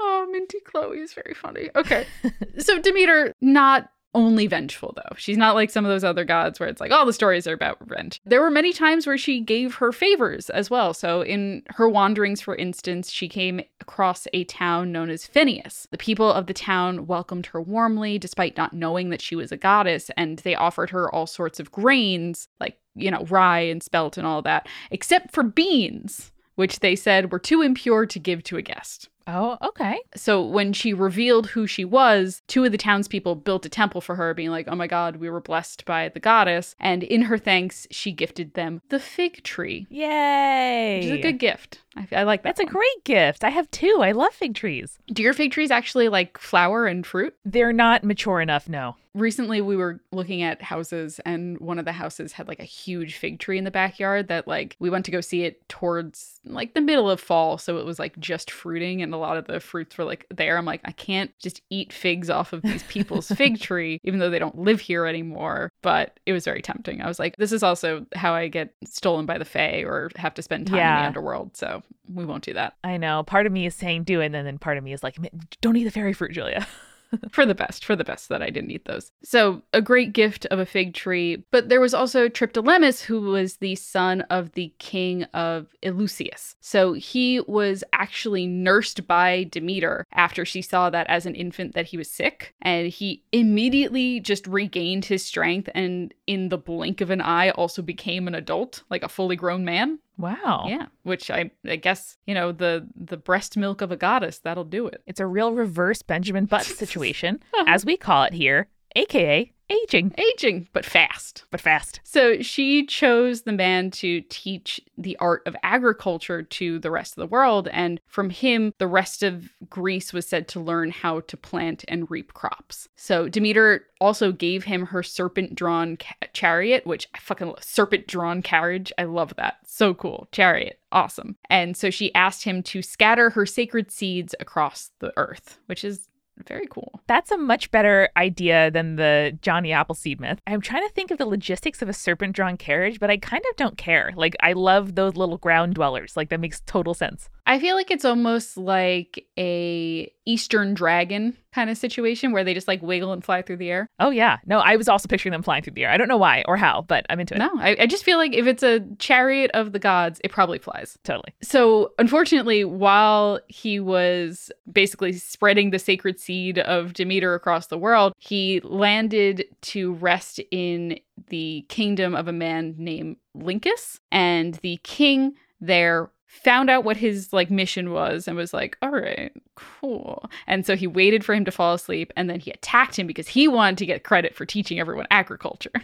Oh, Minty Chloe is very funny. Okay. so Demeter, not only vengeful though. She's not like some of those other gods where it's like all the stories are about revenge. There were many times where she gave her favors as well. So in her wanderings, for instance, she came across a town known as Pheneus. The people of the town welcomed her warmly despite not knowing that she was a goddess, and they offered her all sorts of grains, like, you know, rye and spelt and all that, except for beans, which they said were too impure to give to a guest. Oh, okay. So when she revealed who she was, two of the townspeople built a temple for her, being like, oh my god, we were blessed by the goddess. And in her thanks, she gifted them the fig tree, Yay. which is a good gift. I, I like that. That's a great gift. I have two. I love fig trees. Do your fig trees actually like flower and fruit? They're not mature enough, no. recently we were looking at houses and one of the houses had like a huge fig tree in the backyard that like we went to go see it towards like the middle of fall so it was like just fruiting and a lot of the fruits were like there. I'm like i can't just eat figs off of these people's fig (laughs) tree even though they don't live here anymore. But it was very tempting. I was like this is also how i get stolen by the fae or have to spend time in the underworld. So we won't do that. I know. Part of me is saying do it, and then part of me is like, don't eat the fairy fruit, Julia. (laughs) (laughs) for the best, for the best that I didn't eat those. So, a great gift of a fig tree. But there was also Triptolemus, who was the son of the king of Eleusis. So, he was actually nursed by Demeter after she saw that as an infant that he was sick. And he immediately just regained his strength and, in the blink of an eye, also became an adult, like a fully grown man. Wow. Yeah, which I, I guess, you know, the the breast milk of a goddess, that'll do it. It's a real reverse Benjamin Button situation, (laughs) uh-huh. as we call it here, aka aging, Aging, but fast. but fast. So she chose the man to teach the art of agriculture to the rest of the world. And from him, the rest of Greece was said to learn how to plant and reap crops. So Demeter also gave him her serpent drawn ca- chariot, which I fucking love. Serpent drawn carriage. I love that. So cool. Chariot. Awesome. And so she asked him to scatter her sacred seeds across the earth, which is very cool. That's a much better idea than the Johnny Appleseed myth. I'm trying to think of the logistics of a serpent drawn carriage, but I kind of don't care. Like, I love those little ground dwellers. Like, that makes total sense. I feel like it's almost like a Eastern dragon kind of situation where they just like wiggle and fly through the air. Oh, yeah. No, I was also picturing them flying through the air. I don't know why or how, but I'm into it. No, I, I just feel like if it's a chariot of the gods, it probably flies. Totally. So, unfortunately, while he was basically spreading the sacred seed of Demeter across the world, he landed to rest in the kingdom of a man named Lyncus. And the king there found out what his like mission was and was like, "All right, cool." And so he waited for him to fall asleep and then he attacked him because he wanted to get credit for teaching everyone agriculture. (laughs)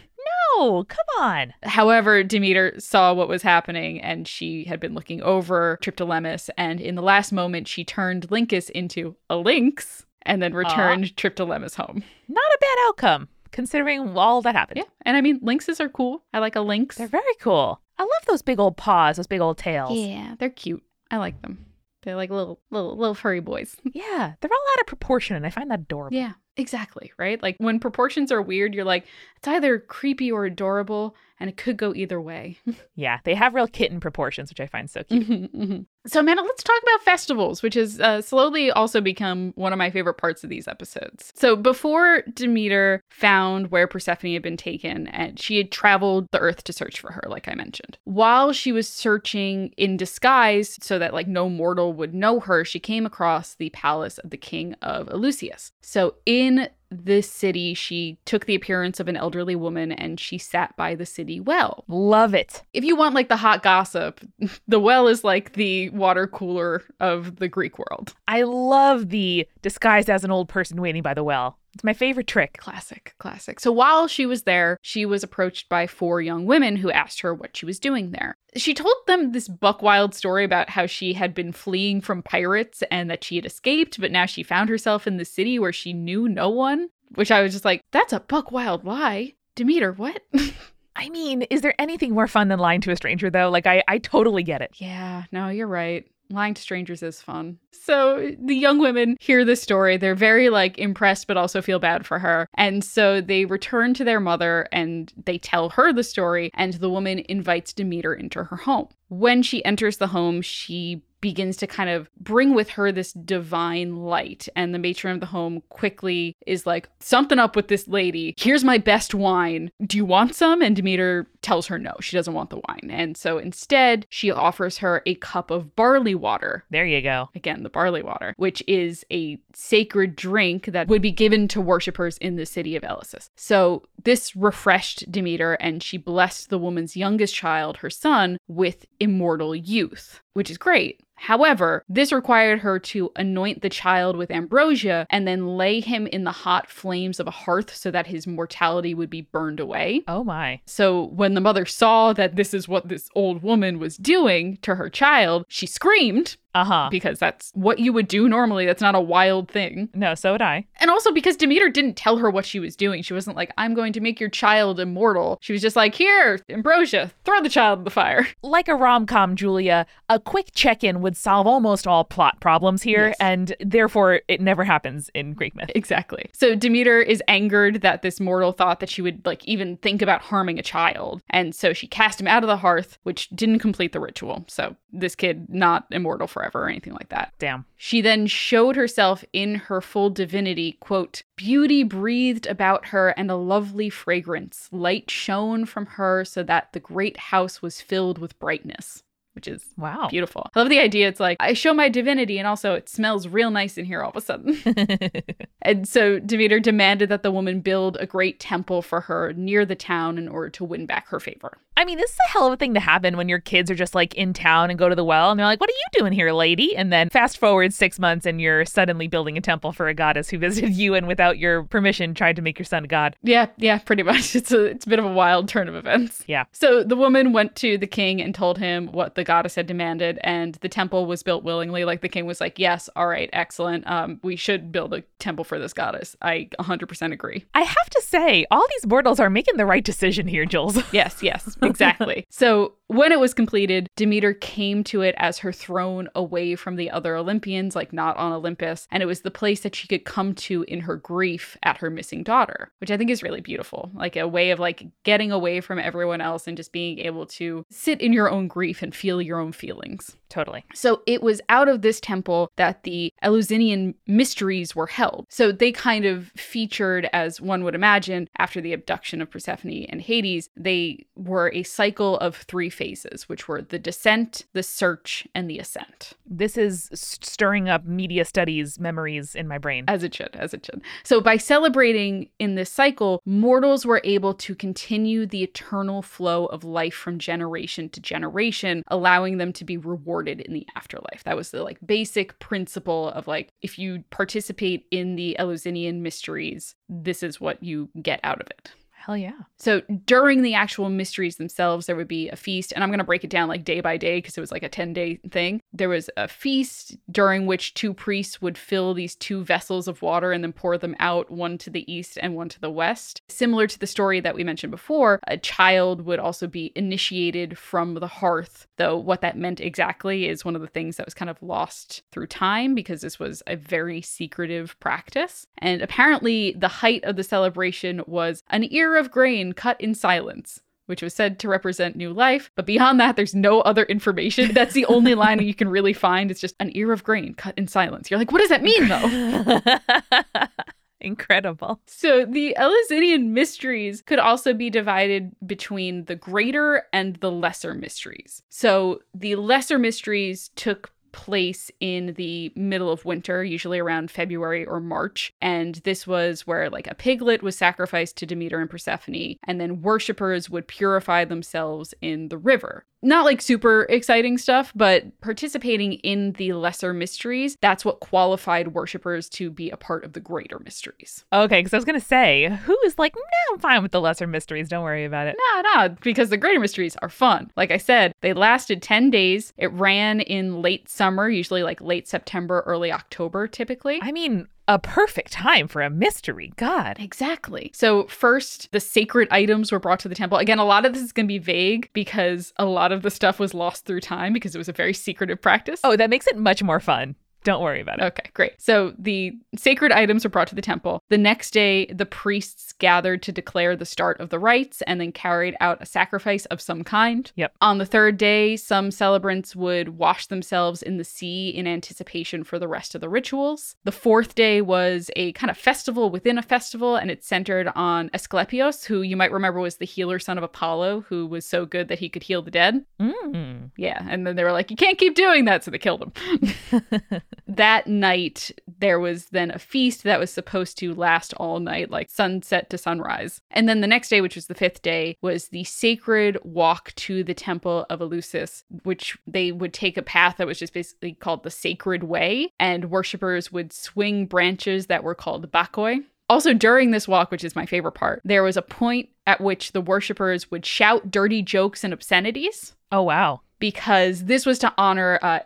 Oh, come on. However, Demeter saw what was happening and she had been looking over Triptolemus. And in the last moment, she turned Lyncus into a lynx and then returned Triptolemus home. Not a bad outcome, considering all that happened. Yeah. And I mean, lynxes are cool. I like a lynx. They're very cool. I love those big old paws, those big old tails. yeah, they're cute. I like them. They're like little, little, little furry boys. (laughs) Yeah, they're all out of proportion, and I find that adorable. yeah, exactly. Right? Like when proportions are weird, you're like, it's either creepy or adorable, and it could go either way. (laughs) Yeah, they have real kitten proportions, which I find so cute. (laughs) Mhm, mhm. So, Amanda, let's talk about festivals, which has uh, slowly also become one of my favorite parts of these episodes. So, before Demeter found where Persephone had been taken, and she had traveled the earth to search for her, like I mentioned. While she was searching in disguise so that like no mortal would know her, she came across the palace of the king of Eleusis. So, in this city, she took the appearance of an elderly woman and she sat by the city well Love it. if you want like the hot gossip, (laughs) the well is like the water cooler of the Greek world. I love the disguised as an old person waiting by the well. It's my favorite trick. Classic, classic. So while she was there, she was approached by four young women who asked her what she was doing there. She told them this buck wild story about how she had been fleeing from pirates and that she had escaped, but now she found herself in the city where she knew no one, which I was just like, that's a buck wild lie. Demeter, what? (laughs) I mean, is there anything more fun than lying to a stranger, though? Like, I, I totally get it. Yeah, no, you're right. Lying to strangers is fun. So the young women hear the story. They're very like impressed, but also feel bad for her. And so they return to their mother and they tell her the story. And the woman invites Demeter into her home. When she enters the home, she begins to kind of bring with her this divine light. And the matron of the home quickly is like, Something up with this lady. Here's my best wine. Do you want some? And Demeter tells her no, she doesn't want the wine. And so instead, she offers her a cup of barley water. There you go. Again, the barley water, which is a sacred drink that would be given to worshippers in the city of Eleusis. So this refreshed Demeter, and she blessed the woman's youngest child, her son, with immortal youth, which is great. However, this required her to anoint the child with ambrosia and then lay him in the hot flames of a hearth so that his mortality would be burned away. Oh my. So when the mother saw that this is what this old woman was doing to her child, she screamed Uh huh. because that's what you would do normally. That's not a wild thing. No, so would I. And also because Demeter didn't tell her what she was doing. She wasn't like, I'm going to make your child immortal. She was just like, here, Ambrosia, throw the child in the fire. (laughs) Like a rom com, Julia, a quick check in would solve almost all plot problems here, Yes. and therefore it never happens in Greek myth. Exactly. So Demeter is angered that this mortal thought that she would like even think about harming a child. And so she cast him out of the hearth, which didn't complete the ritual. So this kid not immortal forever or anything like that. Damn. She then showed herself in her full divinity, quote, beauty breathed about her and a lovely fragrance. Light shone from her so that the great house was filled with brightness, which is Wow. beautiful. I love the idea. It's like, I show my divinity and also it smells real nice in here all of a sudden. (laughs) and so Demeter demanded that the woman build a great temple for her near the town in order to win back her favor. I mean, this is a hell of a thing to happen when your kids are just like in town and go to the well and they're like, What are you doing here, lady? And then fast forward six months and you're suddenly building a temple for a goddess who (laughs) visited you and without your permission tried to make your son a god. Yeah, yeah, pretty much. (laughs) It's a it's a bit of a wild turn of events. Yeah. So the woman went to the king and told him what the goddess had demanded, and the temple was built willingly. Like the king was like, "Yes, all right, excellent. Um, we should build a temple for this goddess." I 100% agree. I have to say, all these mortals are making the right decision here, Jules. (laughs) Yes, yes, exactly. so when it was completed, Demeter came to it as her throne away from the other Olympians, like not on Olympus, and it was the place that she could come to in her grief at her missing daughter, which I think is really beautiful. Like a way of like getting away from everyone else and just being able to sit in your own grief and feel your own feelings. totally. So it was out of this temple that the Eleusinian mysteries were held. So they kind of featured, as one would imagine, after the abduction of Persephone and Hades, they were a cycle of three phases, which were the descent, the search, and the ascent. This is stirring up media studies memories in my brain. As it should, as it should. So, by celebrating in this cycle, mortals were able to continue the eternal flow of life from generation to generation, allowing them to be rewarded in the afterlife. That was the like basic principle of like, if you participate in the Eleusinian mysteries, this is what you get out of it. Hell yeah. So during the actual mysteries themselves, there would be a feast, and I'm going to break it down like day by day because it was like a 10 day thing. There was a feast during which two priests would fill these two vessels of water and then pour them out, one to the east and one to the west. Similar to the story that we mentioned before, a child would also be initiated from the hearth, though what that meant exactly is one of the things that was kind of lost through time because this was a very secretive practice. And apparently, the height of the celebration was an ear of grain cut in silence. Which was said to represent new life, but beyond that, there's no other information. That's the only line you can really find. It's just an ear of grain cut in silence. You're like, what does that mean, though? (laughs) Incredible. So the Eleusinian mysteries could also be divided between the greater and the lesser mysteries. So the lesser mysteries took place in the middle of winter, usually around February or March. And this was where like a piglet was sacrificed to Demeter and Persephone, and then worshippers would purify themselves in the river. Not like super exciting stuff, but participating in the lesser mysteries, that's what qualified worshippers to be a part of the greater mysteries. Okay, because I was going to say, who is like, nah, I'm fine with the lesser mysteries. Don't worry about it. No, no, because the greater mysteries are fun. Like I said, they lasted 10 days. It ran in late summer, usually like late September, early October, typically. I mean, a perfect time for a mystery. God. Exactly. So, first, the sacred items were brought to the temple. Again, a lot of this is going to be vague because a lot of the stuff was lost through time because it was a very secretive practice. Oh, that makes it much more fun. Don't worry about it. Okay, great. So the sacred items were brought to the temple. The next day, the priests gathered to declare the start of the rites and then carried out a sacrifice of some kind. Yep. On the third day, some celebrants would wash themselves in the sea in anticipation for the rest of the rituals. The fourth day was a kind of festival within a festival, and it centered on Asclepios, who you might remember was the healer son of Apollo, who was so good that he could heal the dead. Mm. Yeah, and then they were like, "You can't keep doing that," so they killed him. (laughs) that night, there was then a feast that was supposed to last all night, like sunset to sunrise. And then the next day, which was the fifth day, was the sacred walk to the temple of Eleusis, which they would take a path that was just basically called the Sacred Way, and worshippers would swing branches that were called bakoi. Also, during this walk, which is my favorite part, there was a point at which the worshippers would shout dirty jokes and obscenities. Oh, wow. Because this was to honor uh,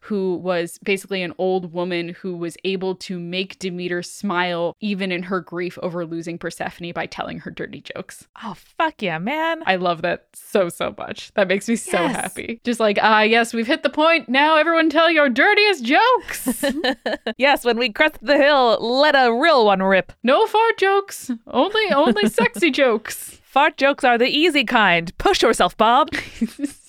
who was basically an old woman who was able to make Demeter smile even in her grief over losing Persephone by telling her dirty jokes. Oh, fuck yeah, man. I love that so, so much. That makes me so happy. Just like, ah, yes, we've hit the point. Now everyone tell your dirtiest jokes. (laughs) yes, when we crest the hill, let a real one rip. no fart jokes. Only, only sexy (laughs) jokes. Fart jokes are the easy kind. Push yourself, Bob. (laughs)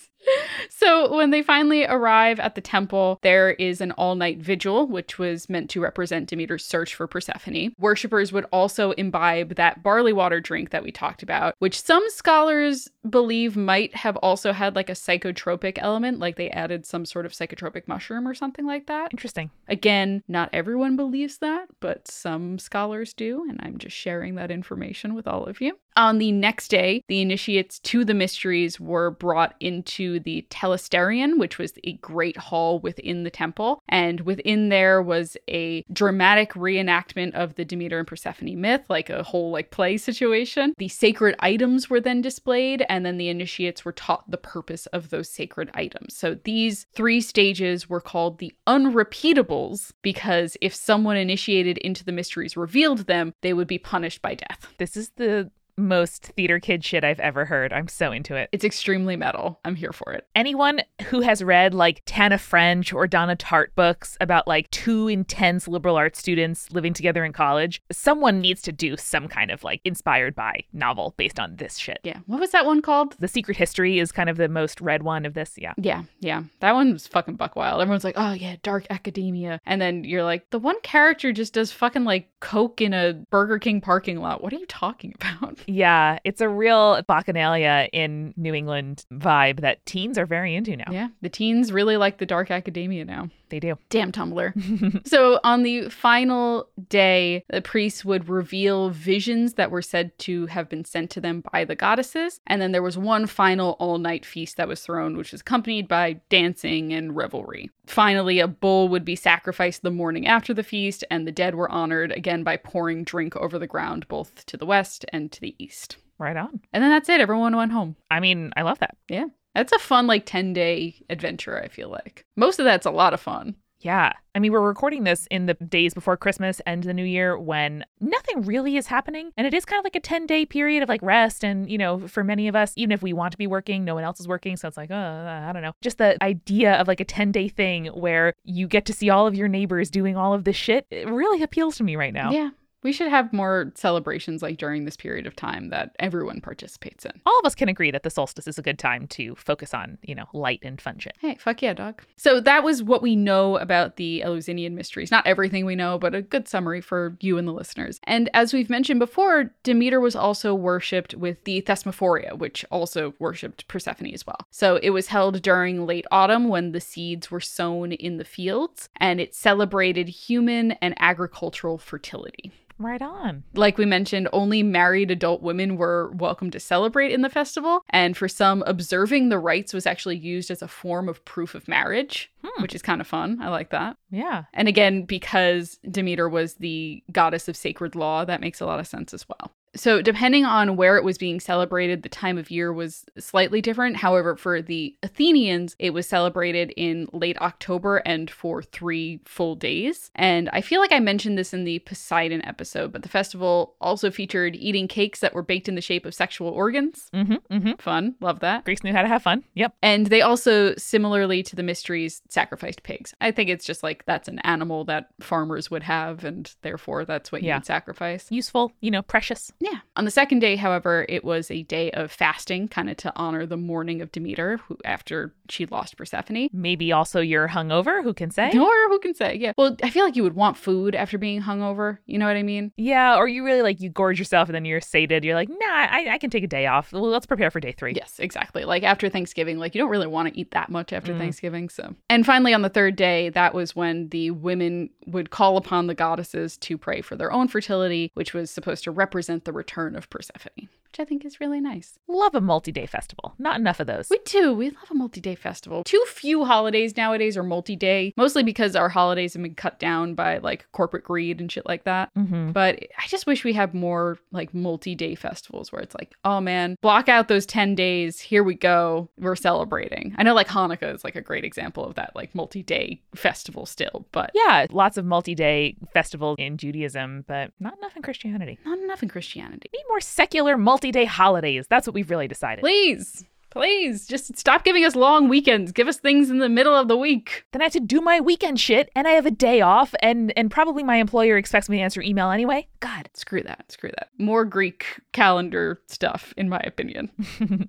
So, when they finally arrive at the temple, there is an all night vigil, which was meant to represent Demeter's search for Persephone. Worshippers would also imbibe that barley water drink that we talked about, which some scholars believe might have also had like a psychotropic element, like they added some sort of psychotropic mushroom or something like that. Interesting. Again, not everyone believes that, but some scholars do, and I'm just sharing that information with all of you. On the next day, the initiates to the mysteries were brought into the Telesterion, which was a great hall within the temple. And within there was a dramatic reenactment of the Demeter and Persephone myth, like a whole like play situation. The sacred items were then displayed, and then the initiates were taught the purpose of those sacred items. So these three stages were called the unrepeatables because if someone initiated into the mysteries revealed them, they would be punished by death. This is the most theater kid shit I've ever heard. I'm so into it. It's extremely metal. I'm here for it. Anyone who has read like Tana French or Donna Tartt books about like two intense liberal arts students living together in college, someone needs to do some kind of like inspired by novel based on this shit. Yeah. What was that one called? The Secret History is kind of the most read one of this. Yeah. Yeah, yeah. That one was fucking buck wild. Everyone's like, oh yeah, dark academia. And then you're like, the one character just does fucking like coke in a Burger King parking lot. What are you talking about? (laughs) Yeah, it's a real bacchanalia in New England vibe that teens are very into now. Yeah, the teens really like the dark academia now. They do. Damn Tumblr. (laughs) so on the final day, the priests would reveal visions that were said to have been sent to them by the goddesses. And then there was one final all night feast that was thrown, which was accompanied by dancing and revelry. Finally, a bull would be sacrificed the morning after the feast, and the dead were honored again by pouring drink over the ground, both to the west and to the east. Right on. And then that's it. Everyone went home. I mean, I love that. Yeah. That's a fun, like, 10 day adventure, I feel like. Most of that's a lot of fun. Yeah. I mean, we're recording this in the days before Christmas and the New Year when nothing really is happening. And it is kind of like a 10 day period of like rest. And, you know, for many of us, even if we want to be working, no one else is working. So it's like, oh, I don't know. Just the idea of like a 10 day thing where you get to see all of your neighbors doing all of this shit, it really appeals to me right now. Yeah. We should have more celebrations like during this period of time that everyone participates in. All of us can agree that the solstice is a good time to focus on, you know, light and fun shit. Hey, fuck yeah, dog. So that was what we know about the Eleusinian mysteries. Not everything we know, but a good summary for you and the listeners. And as we've mentioned before, Demeter was also worshipped with the Thesmophoria, which also worshipped Persephone as well. So it was held during late autumn when the seeds were sown in the fields, and it celebrated human and agricultural fertility. Right on. Like we mentioned, only married adult women were welcome to celebrate in the festival. And for some, observing the rites was actually used as a form of proof of marriage, Hmm. which is kind of fun. I like that. Yeah. And again, because Demeter was the goddess of sacred law, that makes a lot of sense as well. So, depending on where it was being celebrated, the time of year was slightly different. However, for the Athenians, it was celebrated in late October and for three full days. And I feel like I mentioned this in the Poseidon episode, but the festival also featured eating cakes that were baked in the shape of sexual organs. Mm hmm. Mm hmm. Fun. Love that. Greece knew how to have fun. Yep. And they also, similarly to the mysteries, sacrificed pigs. I think it's just like that's an animal that farmers would have, and therefore that's what you would sacrifice. Useful, you know, precious. Yeah. On the second day, however, it was a day of fasting, kind of to honor the mourning of Demeter, who after she lost Persephone. Maybe also you're hungover, who can say? Or who can say? Yeah. Well, I feel like you would want food after being hungover. You know what I mean? Yeah, or you really like you gorge yourself and then you're sated. You're like, nah, I, I can take a day off. Well, let's prepare for day three. Yes, exactly. Like after Thanksgiving, like you don't really want to eat that much after Mm. Thanksgiving. So, and finally, on the third day, that was when the women would call upon the goddesses to pray for their own fertility, which was supposed to represent the return of Persephone. Which I think is really nice. Love a multi day festival. Not enough of those. We do. We love a multi day festival. Too few holidays nowadays are multi day, mostly because our holidays have been cut down by like corporate greed and shit like that. mm-hmm. But I just wish we had more like multi day festivals where it's like, oh man, block out those 10 days. Here we go. We're celebrating. I know like Hanukkah is like a great example of that like multi day festival still, but Yeah, lots of multi day festivals in Judaism, but not enough in Christianity. not enough in Christianity. Need more secular multi day holidays. That's what we've really decided. Please, please just stop giving us long weekends. Give us things in the middle of the week. Then I have to do my weekend shit, and I have a day off, and and probably my employer expects me to answer email anyway. God, Screw that. Screw that. More Greek calendar stuff, in my opinion.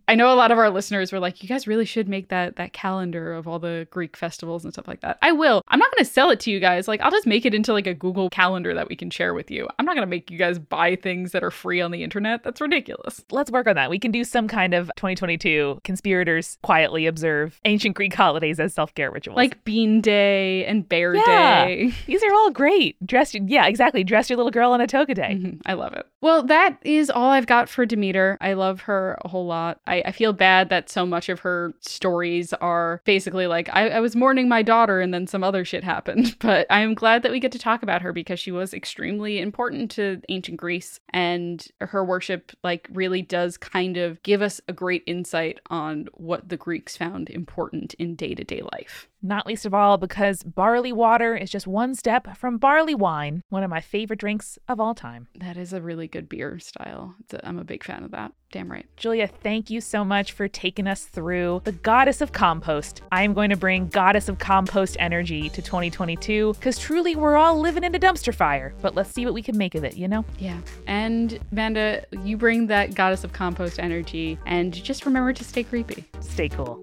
I know a lot of our listeners were like, "You guys really should make that that calendar of all the Greek festivals and stuff like that." I will. I'm not going to sell it to you guys. Like, I'll just make it into like a Google calendar that we can share with you. I'm not going to make you guys buy things that are free on the internet. That's ridiculous. let's work on that. We can do some kind of 2022 conspirators quietly observe ancient Greek holidays as self care rituals. Like Bean Day and Bear Yeah. Day. (laughs) these are all great. Dress, yeah, exactly. Dress your little girl in a toga day. Mhm. I love it. Well, that is all I've got for Demeter. I love her a whole lot. I, I feel bad that so much of her stories are basically like, I, I was mourning my daughter and then some other shit happened. (laughs) But I am glad that we get to talk about her because she was extremely important to ancient Greece and her worship, like, really does kind of give us a great insight on what the Greeks found important in day to day life. Not least of all because barley water is just one step from barley wine, one of my favorite drinks of all time. That is a really good beer style. I'm a big fan of that. Damn right. Julia, thank you so much for taking us through the goddess of compost. I am going to bring goddess of compost energy to 2022 because truly we're all living in a dumpster fire. But let's see what we can make of it, you know? Yeah. And Vanda, you bring that goddess of compost energy and just remember to stay creepy. Stay cool.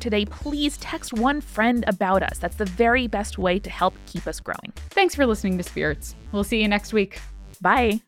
today, please text one friend about us. That's the very best way to help keep us growing. Thanks for listening to Spirits. We'll see you next week. Bye.